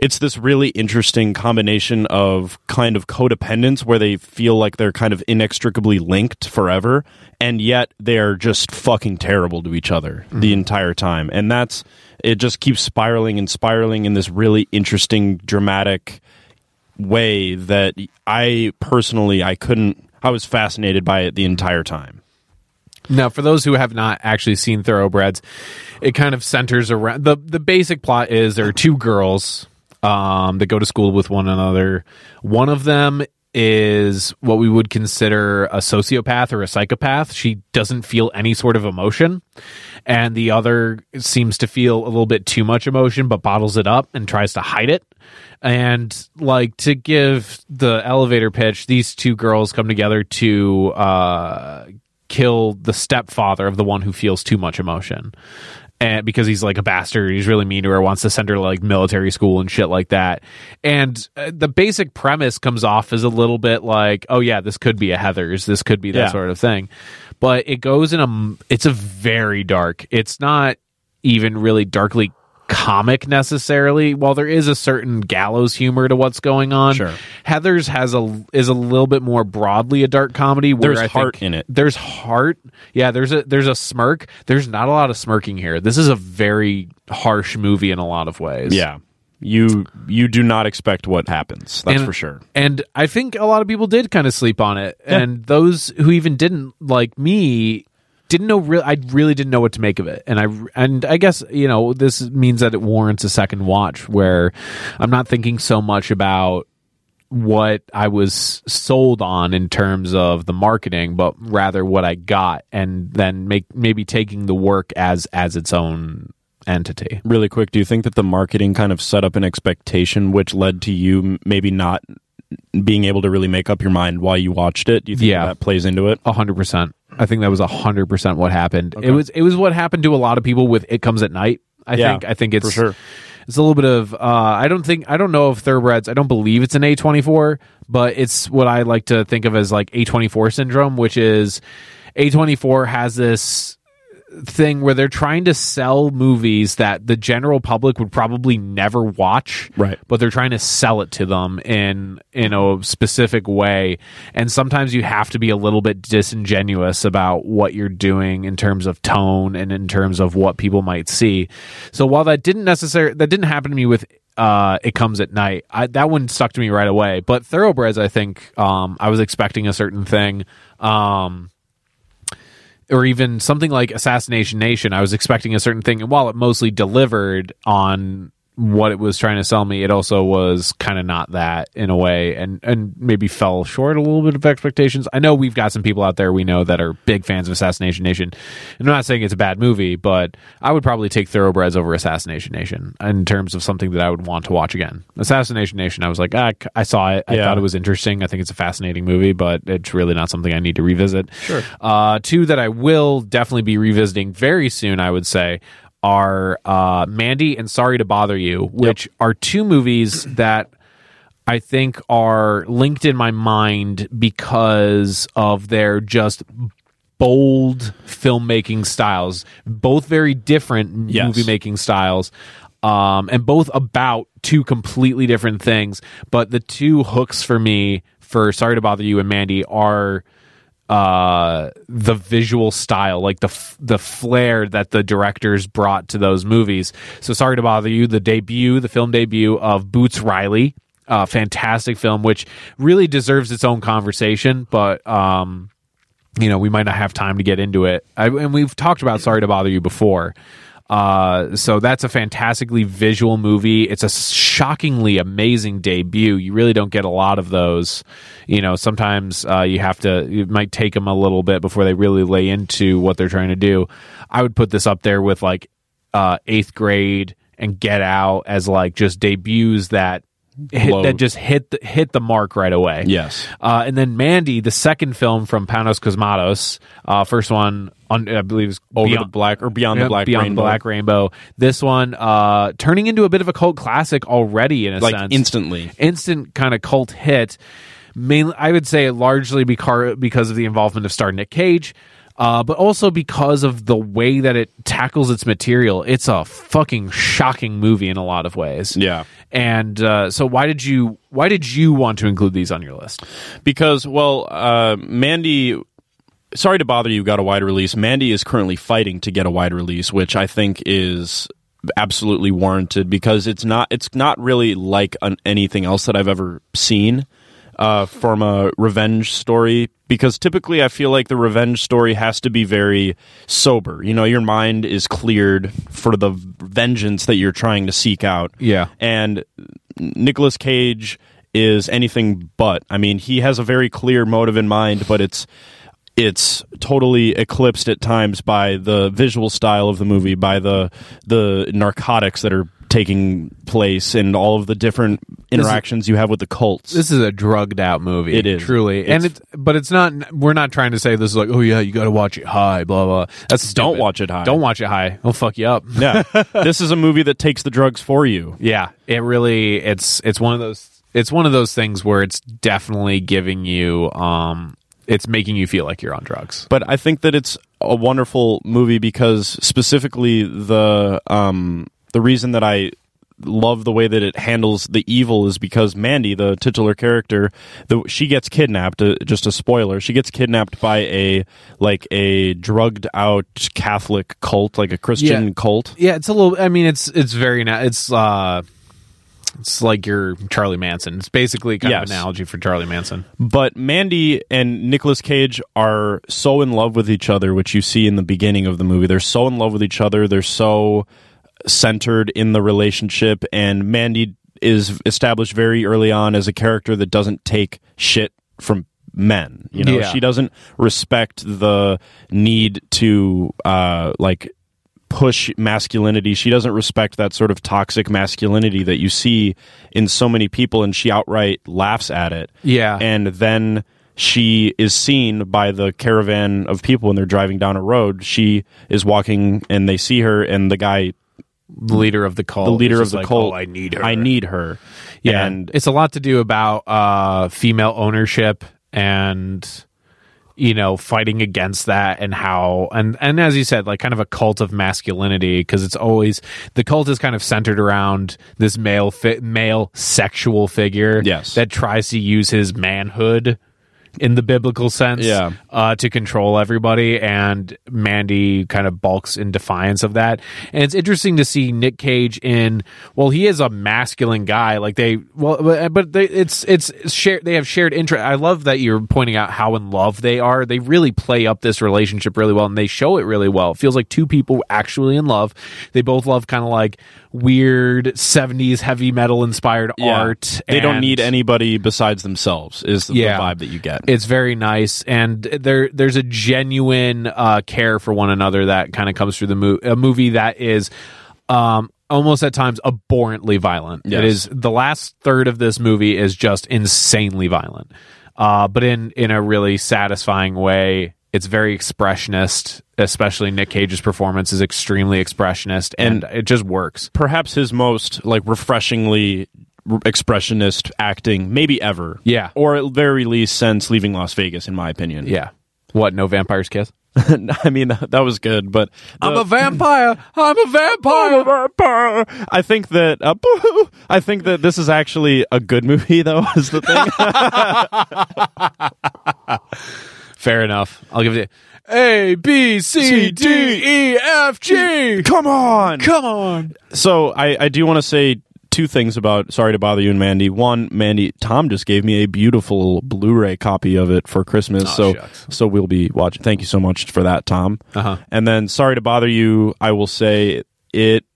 it's this really interesting combination of kind of codependence where they feel like they're kind of inextricably linked forever and yet they are just fucking terrible to each other the mm-hmm. entire time. And that's it just keeps spiraling and spiraling in this really interesting dramatic way that I personally I couldn't I was fascinated by it the entire time. Now, for those who have not actually seen Thoroughbreds, it kind of centers around the the basic plot is there are two girls um, that go to school with one another. One of them is what we would consider a sociopath or a psychopath. She doesn't feel any sort of emotion. And the other seems to feel a little bit too much emotion, but bottles it up and tries to hide it. And like to give the elevator pitch, these two girls come together to uh, kill the stepfather of the one who feels too much emotion and because he's like a bastard he's really mean to her wants to send her to like military school and shit like that and uh, the basic premise comes off as a little bit like oh yeah this could be a heathers this could be that Yeah. sort of thing but it goes in a it's a very dark it's not even really darkly comic necessarily while there is a certain gallows humor to what's going on Sure. heathers has a is a little bit more broadly a dark comedy where There's I heart in it. there's heart yeah there's a there's a smirk there's not a lot of smirking here this is a very harsh movie in a lot of ways Yeah. You you do not expect what happens. That's And- for sure. and i think a lot of people did kind of sleep on it and those who even didn't like me didn't know real i really didn't know what to make of it and i and i guess you know this means that it warrants a second watch where i'm not thinking so much about what I was sold on in terms of the marketing, but rather what I got, and then make maybe taking the work as as its own entity. Really quick, do you think that the marketing kind of set up an expectation which led to you maybe not being able to really make up your mind while you watched it? Do you think Yeah. that plays into it? A hundred percent. I think that was a hundred percent what happened. It was it was what happened to a lot of people with It Comes at Night. I Yeah, think I think it's for sure. It's a little bit of uh, I don't think I don't know if thoroughbreds. I don't believe it's an A twenty four, but it's what I like to think of as like A twenty four syndrome, which is A twenty four has this thing where they're trying to sell movies that the general public would probably never watch Right. but they're trying to sell it to them in in a specific way and sometimes you have to be a little bit disingenuous about what you're doing in terms of tone and in terms of what people might see so while that didn't necessarily that didn't happen to me with uh, it comes at night. I, that one stuck to me right away. But thoroughbreds, I think um, I was expecting a certain thing. Um, or even something like Assassination Nation, I was expecting a certain thing, and while it mostly delivered on what it was trying to sell me, it also was kind of not that in a way, and and maybe fell short a little bit of expectations. I know we've got some people out there we know that are big fans of Assassination Nation, and I'm not saying it's a bad movie, but I would probably take Thoroughbreds over Assassination Nation in terms of something that I would want to watch again. Assassination Nation, I was like, ah, I saw it, I Yeah. thought it was interesting. I think it's a fascinating movie, but it's really not something I need to revisit. Sure. Uh, two that I will definitely be revisiting very soon, I would say, are uh, Mandy and Sorry to Bother You, which are two movies that I think are linked in my mind because of their just bold filmmaking styles, both very different Yes. movie making styles. Um, and both about two completely different things, but the two hooks for me for Sorry to Bother You and Mandy are uh the visual style like the f- the flair that the directors brought to those movies. So sorry to bother you the debut the film debut of boots riley uh fantastic film which really deserves its own conversation but um you know we might not have time to get into it. I, and we've talked about sorry to bother you before uh, so that's a fantastically visual movie. It's a shockingly amazing debut. You really don't get a lot of those. You know, sometimes uh, you have to. It might take them a little bit before they really lay into what they're trying to do. I would put this up there with like uh, eighth grade and Get Out as like just debuts that hit, that just hit the, hit the mark right away. Yes. Uh, and then Mandy, the second film from Panos Cosmatos, uh, first one on I believe is Over Beyond- the black or beyond yeah, the black Beyond rainbow. the Black Rainbow. This one uh, turning into a bit of a cult classic already in a like sense instantly. instant kind of cult hit. Mainly, I would say largely because because of the involvement of star Nick Cage, uh, but also because of the way that it tackles its material. It's a fucking shocking movie in a lot of ways. Yeah. And uh, so, why did you why did you want to include these on your list? because well uh, mandy sorry to bother you got a wide release mandy is currently fighting to get a wide release which i think is absolutely warranted because it's not it's not really like an, anything else that i've ever seen uh, from a revenge story because typically I feel like the revenge story has to be very sober. You know, your mind is cleared for the vengeance that you're trying to seek out. Yeah. And Nicolas Cage is anything but. I mean, he has a very clear motive in mind, but it's it's totally eclipsed at times by the visual style of the movie, by the the narcotics that are taking place and all of the different interactions you have with the cults. This is a drugged out movie. It is. truly, and It's- it's but it's not. We're not trying to say this is like, oh yeah, you got to watch it high, blah blah. That's Don't watch it high. Don't watch it high. It'll fuck you up. yeah. this is a movie that takes the drugs for you. Yeah, it really it's it's one of those it's one of those things where it's definitely giving you um it's making you feel like you're on drugs. but I think that it's a wonderful movie because specifically the um the reason that I love the way that it handles the evil is because Mandy, the titular character, the, she gets kidnapped. Uh, just a spoiler: she gets kidnapped by a like a drugged out Catholic cult, like a Christian Yeah. cult. Yeah, it's a little I mean it's it's very na- it's uh it's like your Charlie Manson. It's basically kind of an analogy for Charlie Manson. But Mandy and Nicolas Cage are so in love with each other, which you see in the beginning of the movie. They're so in love with each other. They're so centered in the relationship, and Mandy is established very early on as a character that doesn't take shit from men. You know, Yeah. she doesn't respect the need to uh, like push masculinity. She doesn't respect that sort of toxic masculinity that you see in so many people, and she outright laughs at it. Yeah. And then she is seen by the caravan of people when they're driving down a road. She is walking, and they see her, and the guy, The leader of the cult. the leader of the like, cult, "Oh, I need her. I need her. Yeah, and it's a lot to do about uh, female ownership and you know fighting against that and how and and as you said like kind of a cult of masculinity because it's always the cult is kind of centered around this male fi- male sexual figure Yes. that tries to use his manhood in the biblical sense Yeah. uh, to control everybody and mandy kind of balks in defiance of that. And it's interesting to see nick cage in well he is a masculine guy. Like they well but but they, it's it's shared they have shared interest. I love that you're pointing out how in love they are. They really play up this relationship really well and they show it really well. It feels like two people actually in love. They both love kind of like weird 70s heavy metal inspired Yeah. art They don't need anybody besides themselves. Is the, Yeah. the vibe that you get? it's very nice and there there's a genuine uh, care for one another that kind of comes through the movie a movie that is um almost at times abhorrently violent Yes. it is the last third of this movie is just insanely violent uh but in in a really satisfying way it's very expressionist especially nick cage's performance is extremely expressionist and, it just works Perhaps his most like refreshingly expressionist acting, maybe ever. Yeah. or at very least since leaving Las Vegas, in my opinion. yeah what no vampire's kiss I mean that, was good, but the- vampire i'm a vampire I think that uh, I think that this is actually a good movie, though. Is the thing? Fair enough. I'll give it A B C D E F G. Come on, Come on. So I, I do want to say two things about Sorry to Bother You and Mandy. One, Mandy, Tom just gave me a beautiful Blu-ray copy of it for Christmas. Oh, so shucks. so we'll be watching. Thank you so much for that, Tom. Uh-huh. And then Sorry to Bother You, I will say it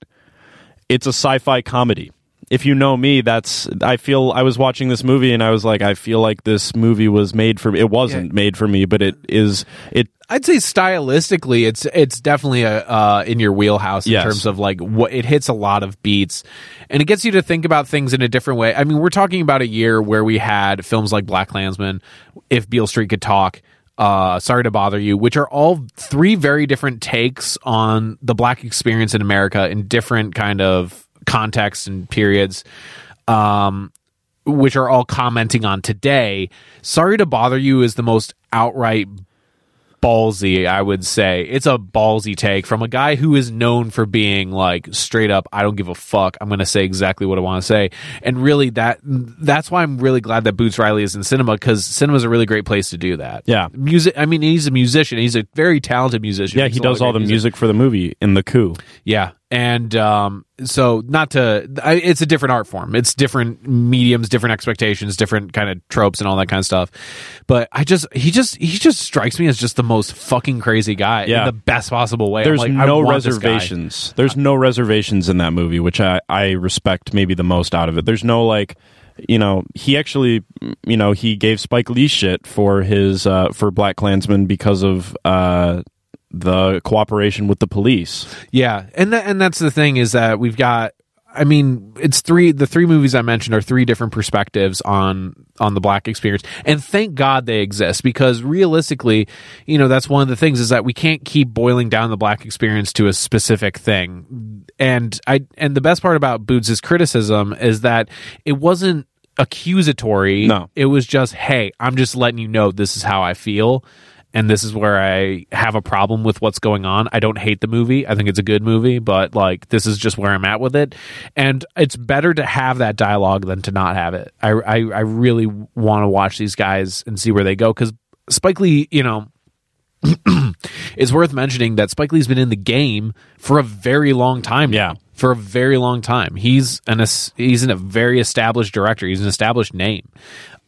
it's a sci-fi comedy. If you know me, that's I feel I was watching this movie and I was like, I feel like this movie was made for me. It wasn't Yeah. made for me, but it is it I'd say stylistically, it's it's definitely a uh, in your wheelhouse in Yes. terms of like what it hits a lot of beats, and it gets you to think about things in a different way. I mean, we're talking about a year where we had films like Black Klansman, If Beale Street Could Talk, uh, Sorry to Bother You, which are all three very different takes on the black experience in America in different kind of contexts and periods. Um, which are all commenting on today. Sorry to bother you is the most outright ballsy, I would say. It's a ballsy take from a guy who is known for being like straight up, I don't give a fuck. I'm going to say exactly what I want to say. And really that that's why I'm really glad that Boots Riley is in cinema cuz cinema is a really great place to do that. Yeah. Music I mean he's a musician. He's a very talented musician. Yeah, he does all the great music for the movie in the coup. yeah, and um, so not to, I, it's a different art form. It's different mediums, different expectations, different kind of tropes, and all that kind of stuff. But I just, he just, he just strikes me as just the most fucking crazy guy Yeah. in the best possible way. There's like, no want this guy. reservations. There's no reservations in that movie, which I, I respect maybe the most out of it. There's no like, you know, he actually, you know, he gave Spike Lee shit for his uh, for Black Klansman because of uh, the cooperation with the police. Yeah, and that, and that's the thing is that we've got. I mean, it's three. The three movies I mentioned are three different perspectives on on the black experience, and thank God they exist because realistically, you know, that's one of the things is that we can't keep boiling down the black experience to a specific thing. And I and the best part about Boots' criticism is that it wasn't accusatory. No. it was just, hey, I'm just letting you know this is how I feel and this is where I have a problem with what's going on. I don't hate the movie. I think it's a good movie, but like this is just where I'm at with it. And it's better to have that dialogue than to not have it. I I, I really want to watch these guys and see where they go because Spike Lee, you know. it's worth mentioning that Spike Lee's been in the game for a very long time. Yeah. for a very long time. He's an he's an, a very established director. He's an established name.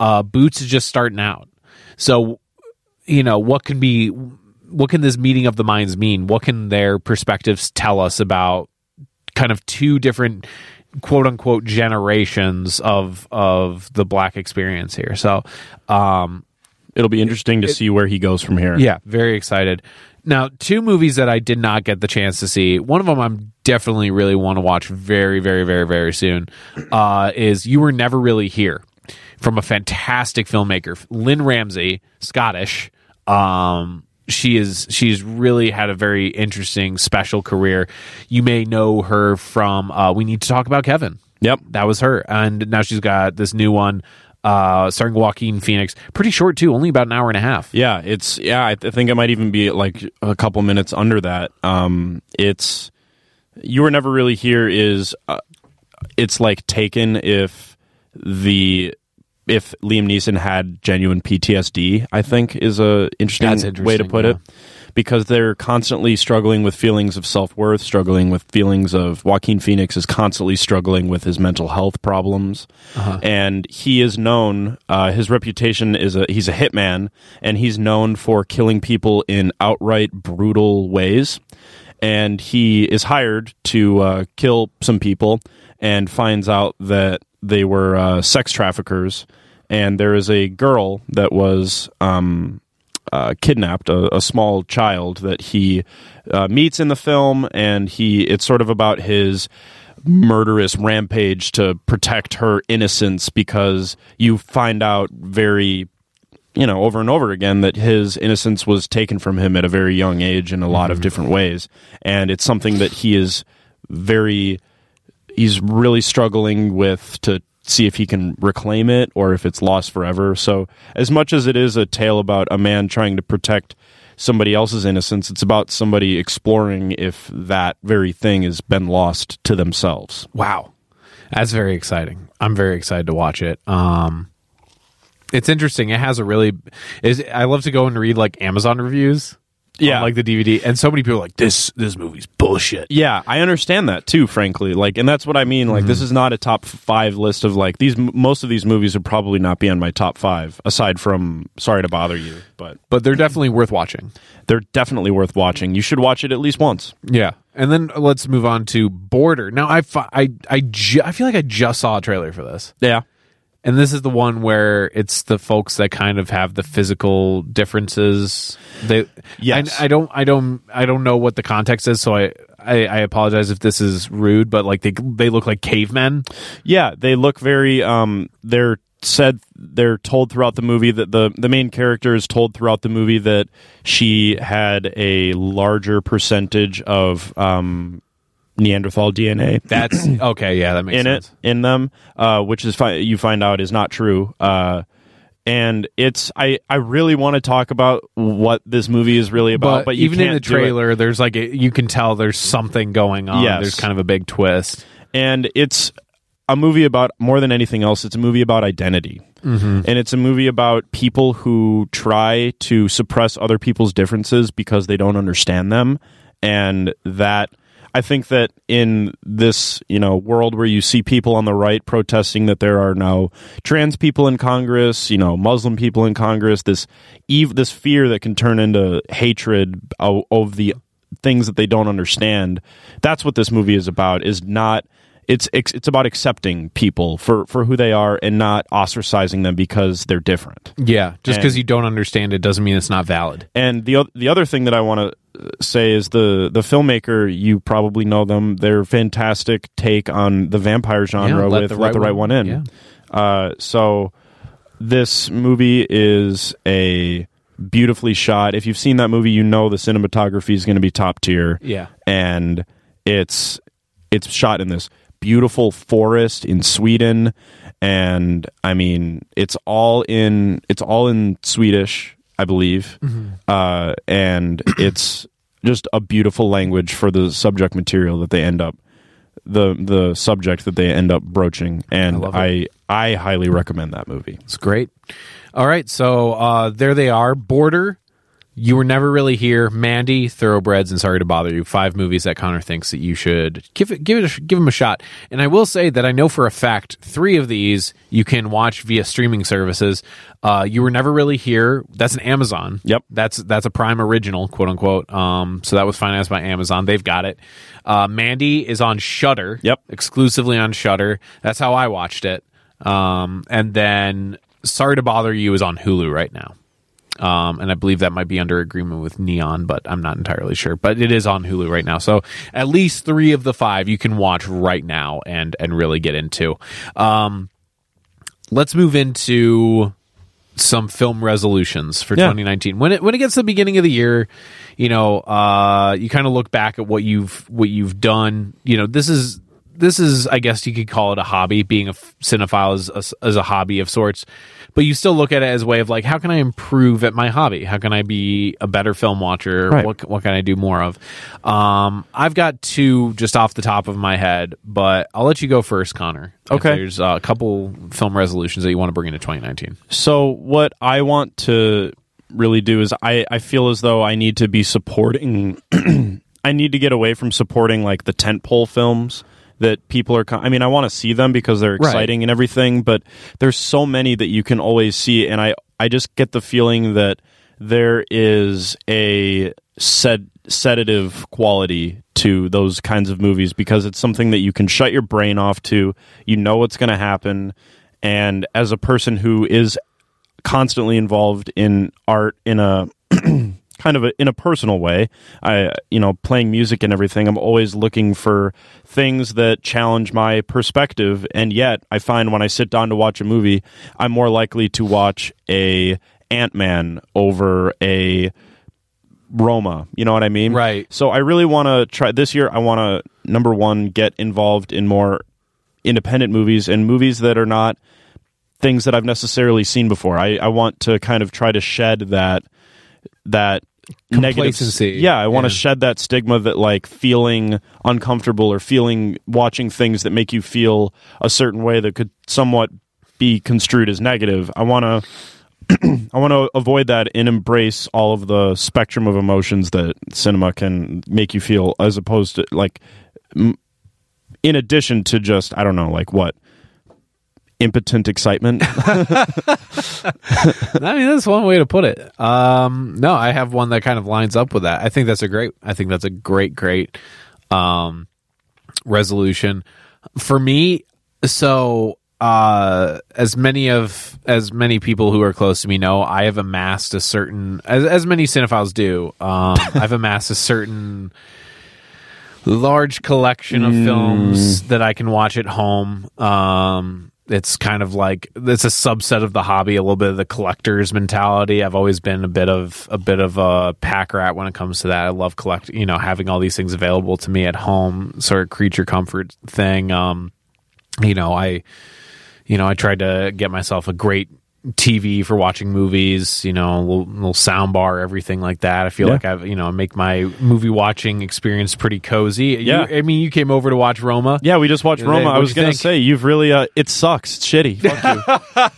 Uh, Boots is just starting out. So you know what can be what can this meeting of the minds mean? What can their perspectives tell us about kind of two different quote unquote generations of of the black experience here? So um It'll be interesting to see where he goes from here. yeah very excited. Now two movies that i did not get the chance to see one of them i'm definitely really want to watch very very very very soon uh is you were never really here from a fantastic filmmaker lynne ramsay scottish um she is she's really had a very interesting special career you may know her from uh we need to talk about kevin Yep. that was her and now she's got this new one uh starring joaquin phoenix pretty short too only about an hour and a half Yeah, it's yeah. I, th- I think it might even be like a couple minutes under that. Um, it's you were never really here. Is uh, it's like taken if the if Liam Neeson had genuine PTSD. I think is a interesting, That's way to put yeah. it because they're constantly struggling with feelings of self worth, struggling with feelings of Joaquin Phoenix is constantly struggling with his mental health problems, and he is known. Uh, his reputation is a he's a hitman, and he's known for killing people in outright brutal ways. And he is hired to uh, kill some people, and finds out that they were uh, sex traffickers. And there is a girl that was um, uh, kidnapped a, a small child that he uh, meets in the film, and he it's sort of about his murderous rampage to protect her innocence because you find out very you know over and over again that his innocence was taken from him at a very young age in a lot of different ways. And it's something that he is very he's really struggling with to see if he can reclaim it or if it's lost forever. So, as much as it is a tale about a man trying to protect somebody else's innocence, it's about somebody exploring if that very thing has been lost to themselves. Wow, that's very exciting. I'm very excited to watch it. Um, it's interesting. It has a really is. I love to go and read like Amazon reviews. Yeah. like the DVD, and so many people are like this. This movie's bullshit. Yeah, I understand that too, frankly. Like, and that's what I mean. Like, this mm-hmm. is not a top five list of like these. Most of these movies would probably not be on my top five, aside from Sorry to Bother You, but But they're definitely worth watching. they're definitely worth watching. You should watch it at least once. Yeah, and then let's move on to Border. Now, I I I, ju- I feel like I just saw a trailer for this, Yeah. And this is the one where it's the folks that kind of have the physical differences. They, Yes. I, I don't, I don't, I don't know what the context is, so I, I, I apologize if this is rude, but like they, they look like cavemen. Yeah, they look very. Um, they're said they're told throughout the movie that the the main character is told throughout the movie that she had a larger percentage of um, Neanderthal DNA That's okay. Yeah, that makes in sense. it in them, uh, which is fi- you find out is not true. Uh, and it's I I really want to talk about what this movie is really about, But, but, even in the trailer, there's like a, you can tell there's something going on. Yes. There's kind of a big twist. and it's a movie about more than anything else it's a movie about identity Mm-hmm. and it's a movie about people who try to suppress other people's differences because they don't understand them and that i think that in this you know world where you see people on the right protesting that there are now trans people in congress you know muslim people in congress this ev- this fear that can turn into hatred of, of the things that they don't understand that's what this movie is about is not it's it's about accepting people for for who they are and not ostracizing them because they're different. Yeah, just because you don't understand it doesn't mean it's not valid. And the the other thing that I want to say is the the filmmaker you probably know them. They're fantastic take on the vampire genre Let with the Let the Right Right One- One In. yeah. Uh, so this movie is a beautifully shot. If you've seen that movie, you know the cinematography is going to be top tier. Yeah. and it's it's shot in this beautiful forest in Sweden, and I mean it's all in it's all in Swedish, I believe, uh, and it's just a beautiful language for the subject material that they end up the the subject that they end up broaching, and love I I highly recommend that movie. It's great. All right, so uh, there they are. Border. You were never really here. Mandy, Thoroughbreds, and Sorry to Bother You. Five movies that Connor thinks that you should give it, give it, a, give them a shot. And I will say that I know for a fact three of these you can watch via streaming services. Uh, you were never really here. That's an Amazon. Yep. That's that's a Prime original, quote unquote. Um, so that was financed by Amazon. They've got it. Uh, Mandy is on Shudder. Yep. exclusively on Shudder. That's how I watched it. Um, and then Sorry to Bother You is on Hulu right now. Um, and I believe that might be under agreement with Neon, but I'm not entirely sure. But it is on Hulu right now, so at least three of the five you can watch right now and and really get into. Um, let's move into some film resolutions for Yeah. 2019. When it when it gets to the beginning of the year, you know, uh, you kind of look back at what you've what you've done. You know, this is this is I guess you could call it a hobby. Being a cinephile is a, is a hobby of sorts, but you still look at it as a way of like, how can I improve at my hobby? How can I be a better film watcher? Right. What what can I do more of? Um, I've got two just off the top of my head, but I'll let you go first, Connor. Okay. there's a couple film resolutions that you want to bring into 2019. So what I want to really do is I, I feel as though I need to be supporting I need to get away from supporting like the tentpole films that people are I mean I want to see them because they're Right. exciting and everything but there's so many that you can always see and I I just get the feeling that there is a sed- sedative quality to those kinds of movies because it's something that you can shut your brain off to you know what's going to happen and as a person who is constantly involved in art in a kind of a, in a personal way. I you know playing music and everything. I'm always looking for things that challenge my perspective, and yet I find when I sit down to watch a movie, I'm more likely to watch a Ant Man over a Roma. You know what I mean? Right. So I really want to try this year. I want to number one get involved in more independent movies and movies that are not things that I've necessarily seen before. I, I want to kind of try to shed that that negative Complacency. Yeah, I want to Yeah. shed that stigma that like feeling uncomfortable or feeling watching things that make you feel a certain way that could somewhat be construed as negative. I want to I want to avoid that and embrace all of the spectrum of emotions that cinema can make you feel, as opposed to like, m- in addition to just I don't know, like what impotent excitement. I mean, that's one way to put it. Um, no, I have one that kind of lines up with that. I think that's a great. I think that's a great, great um, resolution for me. So uh, as many of as many people who are close to me know, I have amassed a certain as as many cinephiles do. Um, I've amassed a certain large collection of films that I can watch at home. Um, it's kind of like it's a subset of the hobby, a little bit of the collector's mentality. I've always been a bit of a bit of a pack rat when it comes to that. I love collect, you know, having all these things available to me at home, sort of creature comfort thing. Um, you know, I, you know, I tried to get myself a great TV for watching movies, you know, a little, little sound bar, everything like that. I feel Yeah. like I've, you know, make my movie watching experience pretty cozy. You- Yeah. I mean, you came over to watch Roma. Yeah, we just watched Roma. I what'd was gonna say you've really. Uh, it sucks. It's shitty. Fuck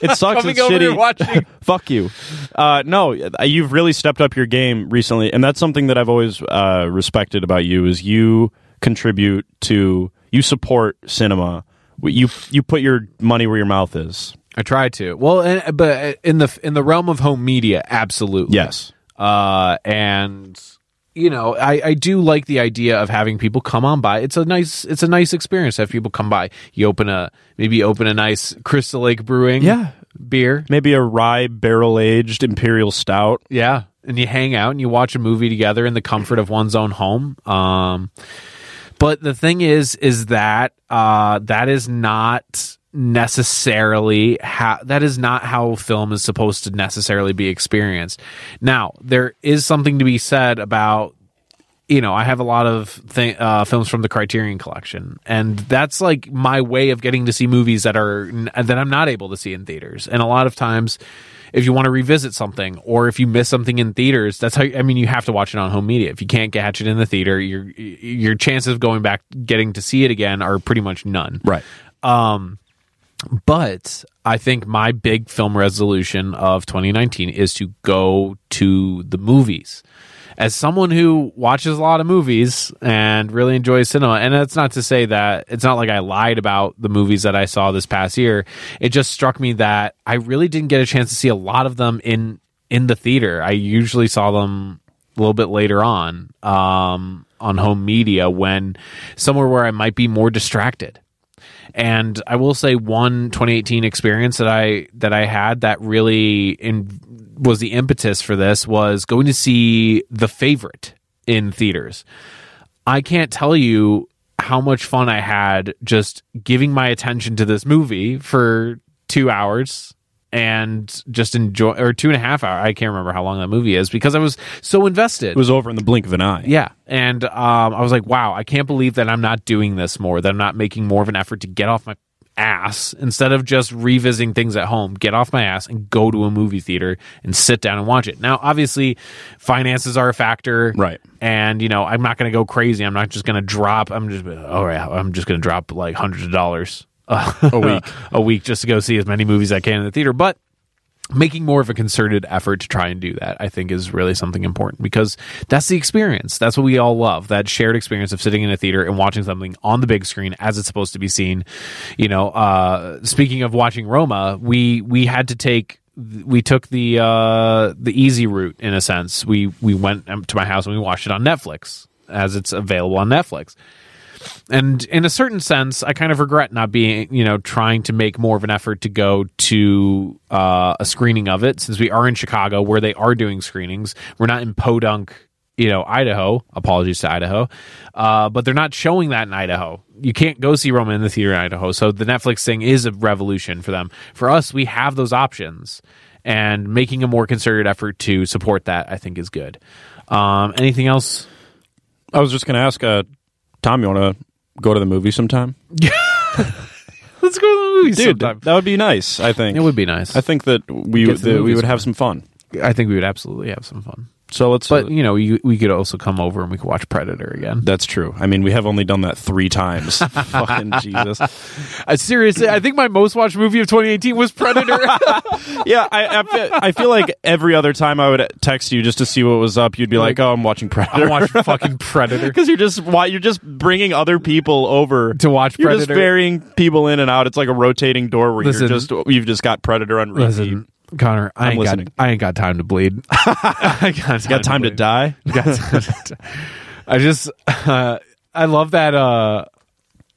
you. It sucks. Coming it's shitty. watching. Fuck you. Uh, no, uh, you've really stepped up your game recently, and that's something that I've always uh, respected about you. Is you contribute to you support cinema. You you put your money where your mouth is. I try to. Well, but in the in the realm of home media, absolutely. Yes. Uh, and you know, I, I do like the idea of having people come on by. It's a nice it's a nice experience to have people come by. You open a maybe open a nice Crystal Lake Brewing Yeah. beer. Maybe a rye barrel aged imperial stout. Yeah. And you hang out and you watch a movie together in the comfort of one's own home. Um, but the thing is, is that uh, that is not necessarily how that is not how film is supposed to necessarily be experienced. Now, there is something to be said about you know, I have a lot of th- uh, films from the Criterion Collection, and that's like my way of getting to see movies that are that I'm not able to see in theaters. And a lot of times, if you want to revisit something, or if you miss something in theaters, that's how. I mean, you have to watch it on home media. If you can't catch it in the theater, your your chances of going back getting to see it again are pretty much none. Right. Um, but I think my big film resolution of 2019 is to go to the movies. As someone who watches a lot of movies and really enjoys cinema, and that's not to say that it's not like I lied about the movies that I saw this past year. It just struck me that I really didn't get a chance to see a lot of them in in the theater. I usually saw them a little bit later on um, on home media when somewhere where I might be more distracted. And I will say one 2018 experience that I that I had that really in, was the impetus for this was going to see The Favorite in theaters. I can't tell you how much fun I had just giving my attention to this movie for 2 hours and just enjoy or two and a half hour. I can't remember how long that movie is because I was so invested. It was over in the blink of an eye. Yeah. And um, I was like, wow, I can't believe that I'm not doing this more, that I'm not making more of an effort to get off my ass instead of just revisiting things at home, get off my ass and go to a movie theater and sit down and watch it. Now, obviously, finances are a factor. Right. And, you know, I'm not going to go crazy. I'm not just going to drop, I'm just, all right, I'm just going to drop like hundreds of dollars a week. a week just to go see as many movies as I can in the theater. But making more of a concerted effort to try and do that i think is really something important because that's the experience that's what we all love that shared experience of sitting in a theater and watching something on the big screen as it's supposed to be seen you know uh speaking of watching roma we we had to take we took the uh the easy route in a sense we we went to my house and we watched it on netflix as it's available on netflix and in a certain sense, I kind of regret not being, you know, trying to make more of an effort to go to uh, a screening of it since we are in Chicago where they are doing screenings. We're not in Podunk, you know, Idaho. Apologies to Idaho. Uh, but they're not showing that in Idaho. You can't go see Roma in the theater in Idaho. So the Netflix thing is a revolution for them. For us, we have those options. And making a more concerted effort to support that, I think, is good. Um, anything else? I was just going to ask, uh, Tom, you want to go to the movie sometime? Let's go to the movies Dude, sometime. that would be nice, I think. It would be nice. I think that we Get to the that we movies would have some fun. I think we would absolutely have some fun. So let's. But you know, you, we could also come over and we could watch Predator again. that's true. I mean, we have only done that three times. Fucking Jesus. Uh, seriously, I think my most watched movie of 2018 was Predator. Yeah, I, I, feel, I feel like every other time I would text you just to see what was up, you'd be like, "Oh, I'm watching Predator." I watched fucking Predator. because you're just why you're just bringing other people over To watch Predator. You're just varying people in and out. It's like a rotating door where Listen. you're just you've just got Predator on repeat. Listen, Connor, I I'm ain't listening. got I ain't got time to bleed. I got time, got time to bleed. die. Got time to- I just uh, I love that uh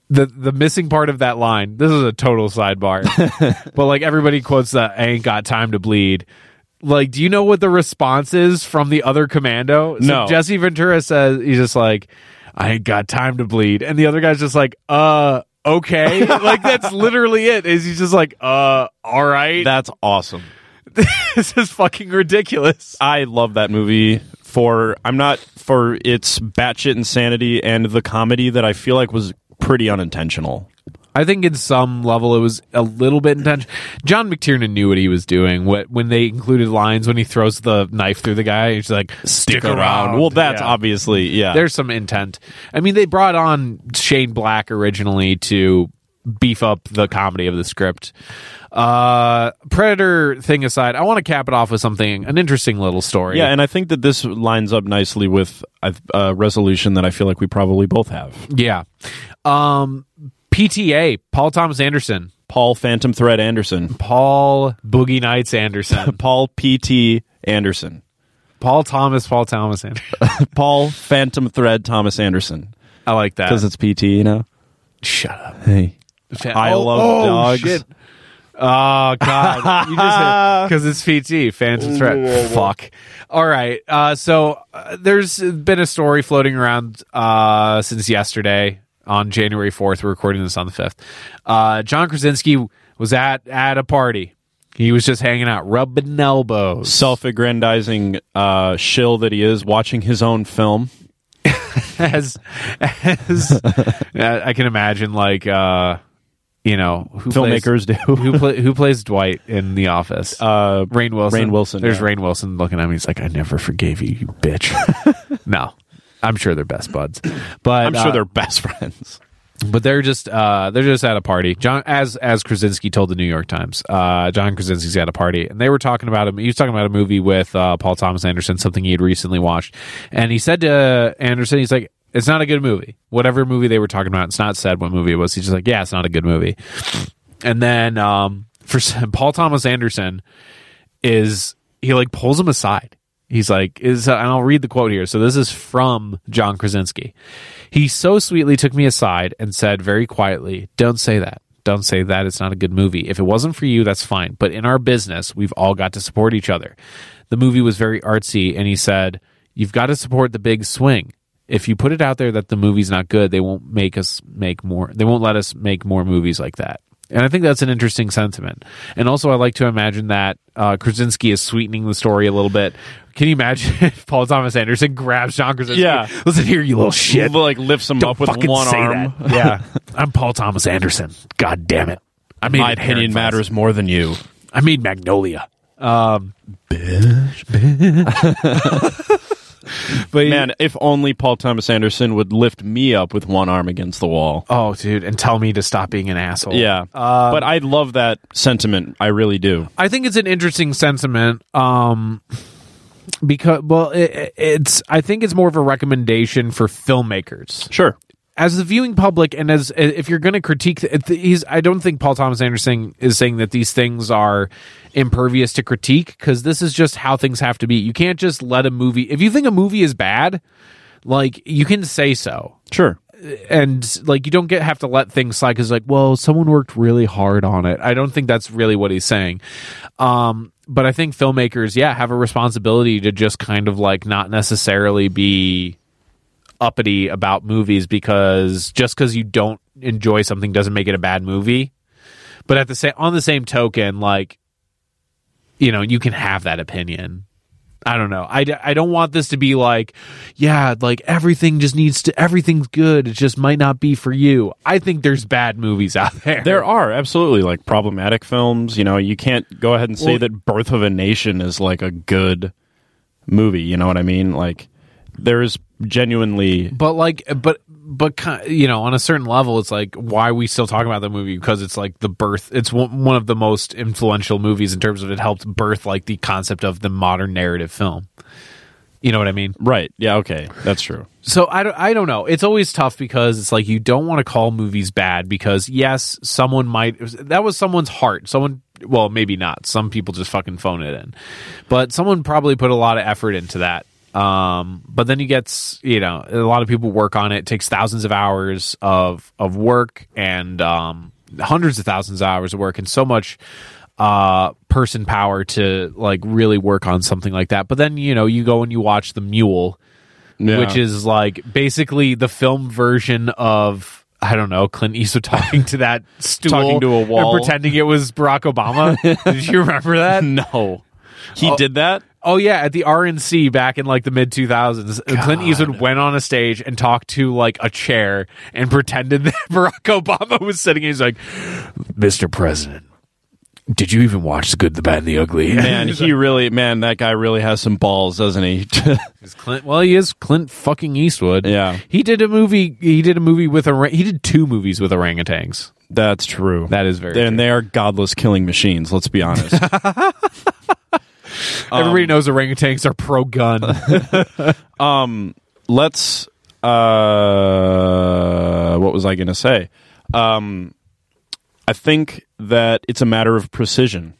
the the missing part of that line. This is a total sidebar, but like everybody quotes that "I ain't got time to bleed." Like, do you know what the response is from the other commando? So No. Jesse Ventura says he's just like, "I ain't got time to bleed," and the other guy's just like, "Uh." Okay, like that's literally it. Is he's just like, uh, all right. That's awesome. this is fucking ridiculous. I love that movie for I'm not for its batshit insanity and the comedy that I feel like was pretty unintentional. I think in some level it was a little bit intentional. John McTiernan knew what he was doing. What when they included lines when he throws the knife through the guy, he's like, "Stick, around." Well, that's Yeah. obviously yeah. There's some intent. I mean, they brought on Shane Black originally to beef up the comedy of the script. Uh, Predator thing aside, I want to cap it off with something, an interesting little story. yeah, and I think that this lines up nicely with a a resolution that I feel like we probably both have. yeah. Um, PTA, Paul Thomas Anderson, Paul Phantom Thread Anderson, Paul Boogie Nights Anderson, Paul P.T. Anderson, Paul Thomas, Paul Thomas Anderson. Paul Phantom Thread Thomas Anderson I like that. because it's P.T. You know. Shut up. Hey, Fa- I oh, love oh, dogs. Shit. Oh God! You just because it's PT Phantom Thread. Fuck. All right. Uh, so uh, there's been a story floating around uh, since yesterday on January fourth. We're recording this on the fifth. Uh, John Krasinski was at at a party. He was just hanging out, rubbing elbows. self-aggrandizing uh, shill that he is, watching his own film. as as I can imagine, like uh, you know, who plays- Filmmakers do. who play, who plays Dwight in The Office? Uh, Rainn Wilson. Rainn Wilson, There's yeah. Rainn Wilson looking at me. He's like, I never forgave you, you bitch. no, I'm sure they're best buds, but I'm sure uh, they're best friends. but they're just uh, they're just at a party. John, as as Krasinski told the New York Times, uh, John Krasinski's at a party, and they were talking about him. He was talking about a movie with uh, Paul Thomas Anderson, something he had recently watched, and he said to Anderson, he's like, "It's not a good movie. Whatever movie they were talking about, it's not said what movie it was. He's just like, yeah, it's not a good movie." And then um, for Paul Thomas Anderson is he like pulls him aside. He's like, is and I'll read the quote here. So this is from John Krasinski. He so sweetly took me aside and said very quietly, "Don't say that. Don't say that. It's not a good movie. If it wasn't for you, that's fine. But in our business, we've all got to support each other." The movie was very artsy, and he said, "You've got to support the big swing." If you put it out there that the movie's not good, they won't make us make more. They won't let us make more movies like that. And I think that's an interesting sentiment. And also, I like to imagine that uh, Krasinski is sweetening the story a little bit. Can you imagine if Paul Thomas Anderson grabs John Krasinski? Yeah. Listen here, you little shit. Like lifts him Don't up with one say arm. that. Yeah. I'm Paul Thomas Anderson. God damn it. I made My opinion Heron Falls. matters more than you. I made Magnolia. Um, but Man, if only Paul Thomas Anderson would lift me up with one arm against the wall. oh, dude, and tell me to stop being an asshole. Yeah. but I love that sentiment. I really do. I think it's an interesting sentiment. Um, because well, it, it's I think it's more of a recommendation for filmmakers Sure. As the viewing public, and as if you're going to critique. He's I don't think Paul Thomas Anderson is saying that these things are impervious to critique because this is just how things have to be. You can't just let a movie. If you think a movie is bad, like you can say so Sure. and like you don't get have to let things slide because like well someone worked really hard on it i don't think that's really what he's saying um but i think filmmakers yeah have a responsibility to just kind of like not necessarily be uppity about movies because just because you don't enjoy something doesn't make it a bad movie but at the same on the same token like you know you can have that opinion I don't know. I, I don't want this to be like, yeah, like everything just needs to, everything's good. It just might not be for you. I think there's bad movies out there. There are absolutely like problematic films. You know, you can't go ahead and say Well- that Birth of a Nation is like a good movie. You know what I mean? Like, there's genuinely But like, but, but, you know, on a certain level, it's like, why are we still talking about the movie? Because it's like the birth, it's one one of the most influential movies in terms of it helped birth like the concept of the modern narrative film. You know what I mean? right. Yeah. Okay, that's true. so I don't, I don't know. It's always tough because it's like you don't want to call movies bad because yes, someone might that was someone's heart. Someone well, maybe not. Some people just fucking phone it in. But someone probably put a lot of effort into that. Um, but then you get, you know, a lot of people work on it. It takes thousands of hours of of work and um, hundreds of thousands of hours of work and so much uh person power to like really work on something like that. But then, you know, you go and you watch The Mule, Yeah. which is like basically the film version of I don't know Clint Eastwood talking to that stool, Talking to a wall. and pretending it was Barack Obama. Did you remember that? no. He oh. did that? Oh yeah, at the RNC back in like the mid 2000s, Clint Eastwood went on a stage and talked to like a chair and pretended that Barack Obama was sitting. He's like, "Mr. President, did you even watch The Good, the Bad, and the Ugly?" Man, he really, man, that guy really has some balls, doesn't he? Clint. Well, he is Clint fucking Eastwood. Yeah. he did a movie. He did a movie with a. He did two movies with orangutans. That's true. That is very. and true. they are godless killing machines, let's be honest. Everybody knows orangutans are pro gun. let's uh what was i going to say um i think that it's a matter of precision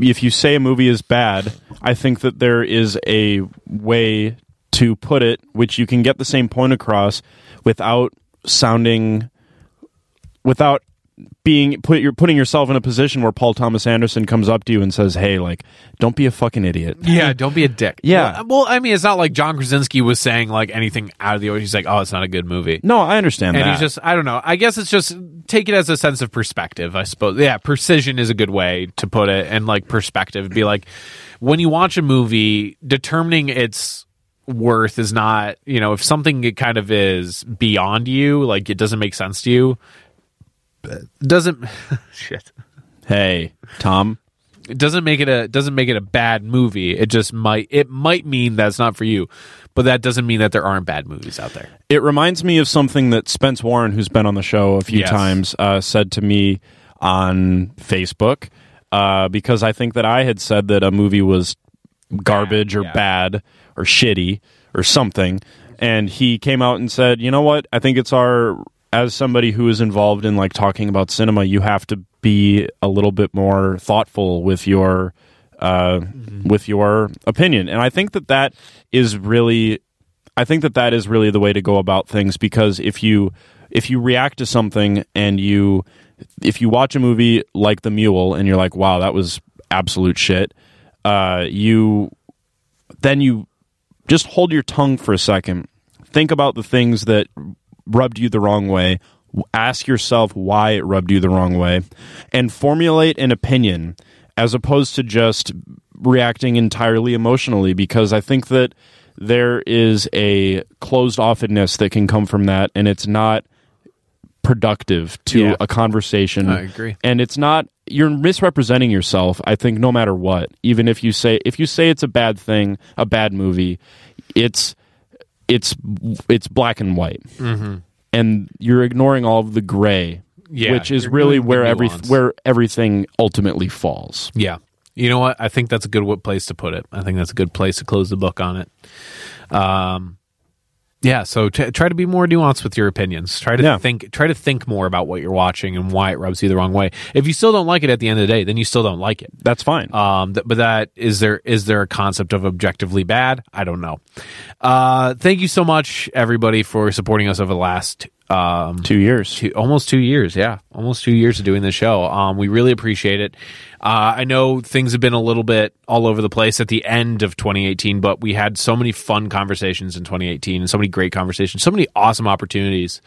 if you say a movie is bad i think that there is a way to put it which you can get the same point across without sounding without being put you're putting yourself in a position where Paul Thomas Anderson comes up to you and says, "Hey, like, don't be a fucking idiot." yeah, don't be a dick. Yeah. Well, uh, well, I mean, it's not like John Krasinski was saying like anything out of the ordinary. He's like, "Oh, it's not a good movie." No, I understand and that. he's just I don't know. I guess it's just take it as a sense of perspective, I suppose. Yeah, precision is a good way to put it and like perspective be like when you watch a movie, determining its worth is not, you know, if something kind of is beyond you, like it doesn't make sense to you, doesn't shit. hey, Tom. It doesn't make it a doesn't make it a bad movie. It just might it might mean that's not for you. But that doesn't mean that there aren't bad movies out there. It reminds me of something that Spence Warren, who's been on the show a few Yes. times, uh, said to me on Facebook. Uh, because I think that I had said that a movie was garbage or yeah. bad or shitty or something, and he came out and said, "You know what? I think it's our as somebody who is involved in like talking about cinema, you have to be a little bit more thoughtful with your uh, with your opinion." And I think that that is really I think that that is really the way to go about things because if you if you react to something and you if you watch a movie like The Mule and you're like, "Wow, that was absolute shit," uh, you then you just hold your tongue for a second. Think about the things that rubbed you the wrong way. Ask yourself why it rubbed you the wrong way, and formulate an opinion as opposed to just reacting entirely emotionally. Because I think that there is a closed offedness that can come from that, and it's not productive to Yeah. a conversation. I agree. And it's not you're misrepresenting yourself. I think no matter what, even if you say if you say it's a bad thing, a bad movie, it's it's it's black and white, mm-hmm. and you're ignoring all of the gray, Yeah, which is really where every where everything ultimately falls. Yeah. You know what? I think that's a good place to put it. I think that's a good place to close the book on it. Um, yeah. So t- try to be more nuanced with your opinions. Try to Yeah. think. Try to think more about what you're watching and why it rubs you the wrong way. If you still don't like it at the end of the day, then you still don't like it. That's fine. Um, th- but that is there is there a concept of objectively bad? I don't know. Uh, thank you so much, everybody, for supporting us over the last um, Two years. two, almost two years. Yeah, almost two years of doing this show. Um, we really appreciate it. Uh, I know things have been a little bit all over the place at the end of 2018, but we had so many fun conversations in 2018 and so many great conversations, so many awesome opportunities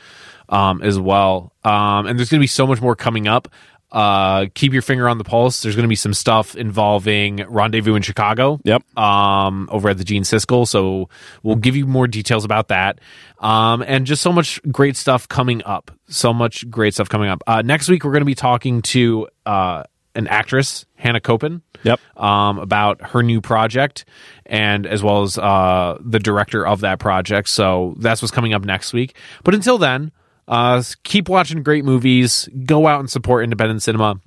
um, as well. Um, and there's going to be so much more coming up. Uh, keep your finger on the pulse. There's going to be some stuff involving Rendezvous in Chicago Yep. um, over at the Gene Siskel. So we'll give you more details about that. Um, and just so much great stuff coming up. So much great stuff coming up. Uh, next week, we're going to be talking to uh, an actress, Hannah Copen. Yep. Um, about her new project and as well as uh, the director of that project. So that's what's coming up next week. But until then, uh, keep watching great movies. Go out and support independent cinema.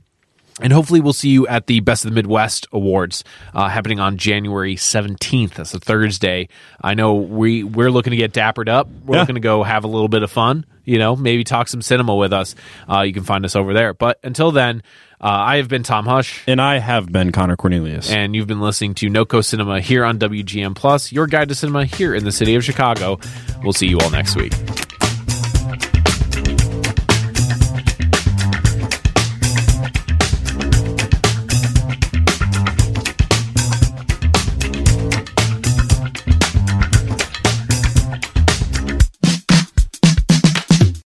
And hopefully, we'll see you at the Best of the Midwest Awards uh, happening on January 17th. That's a Thursday. I know we, we're looking to get dappered up. We're Yeah. looking to go have a little bit of fun, you know, maybe talk some cinema with us. Uh, you can find us over there. But until then, uh, I have been Tom Hush. And I have been Connor Cornelius. And you've been listening to NoCo Cinema here on WGN Plus, your guide to cinema here in the city of Chicago. We'll see you all next week.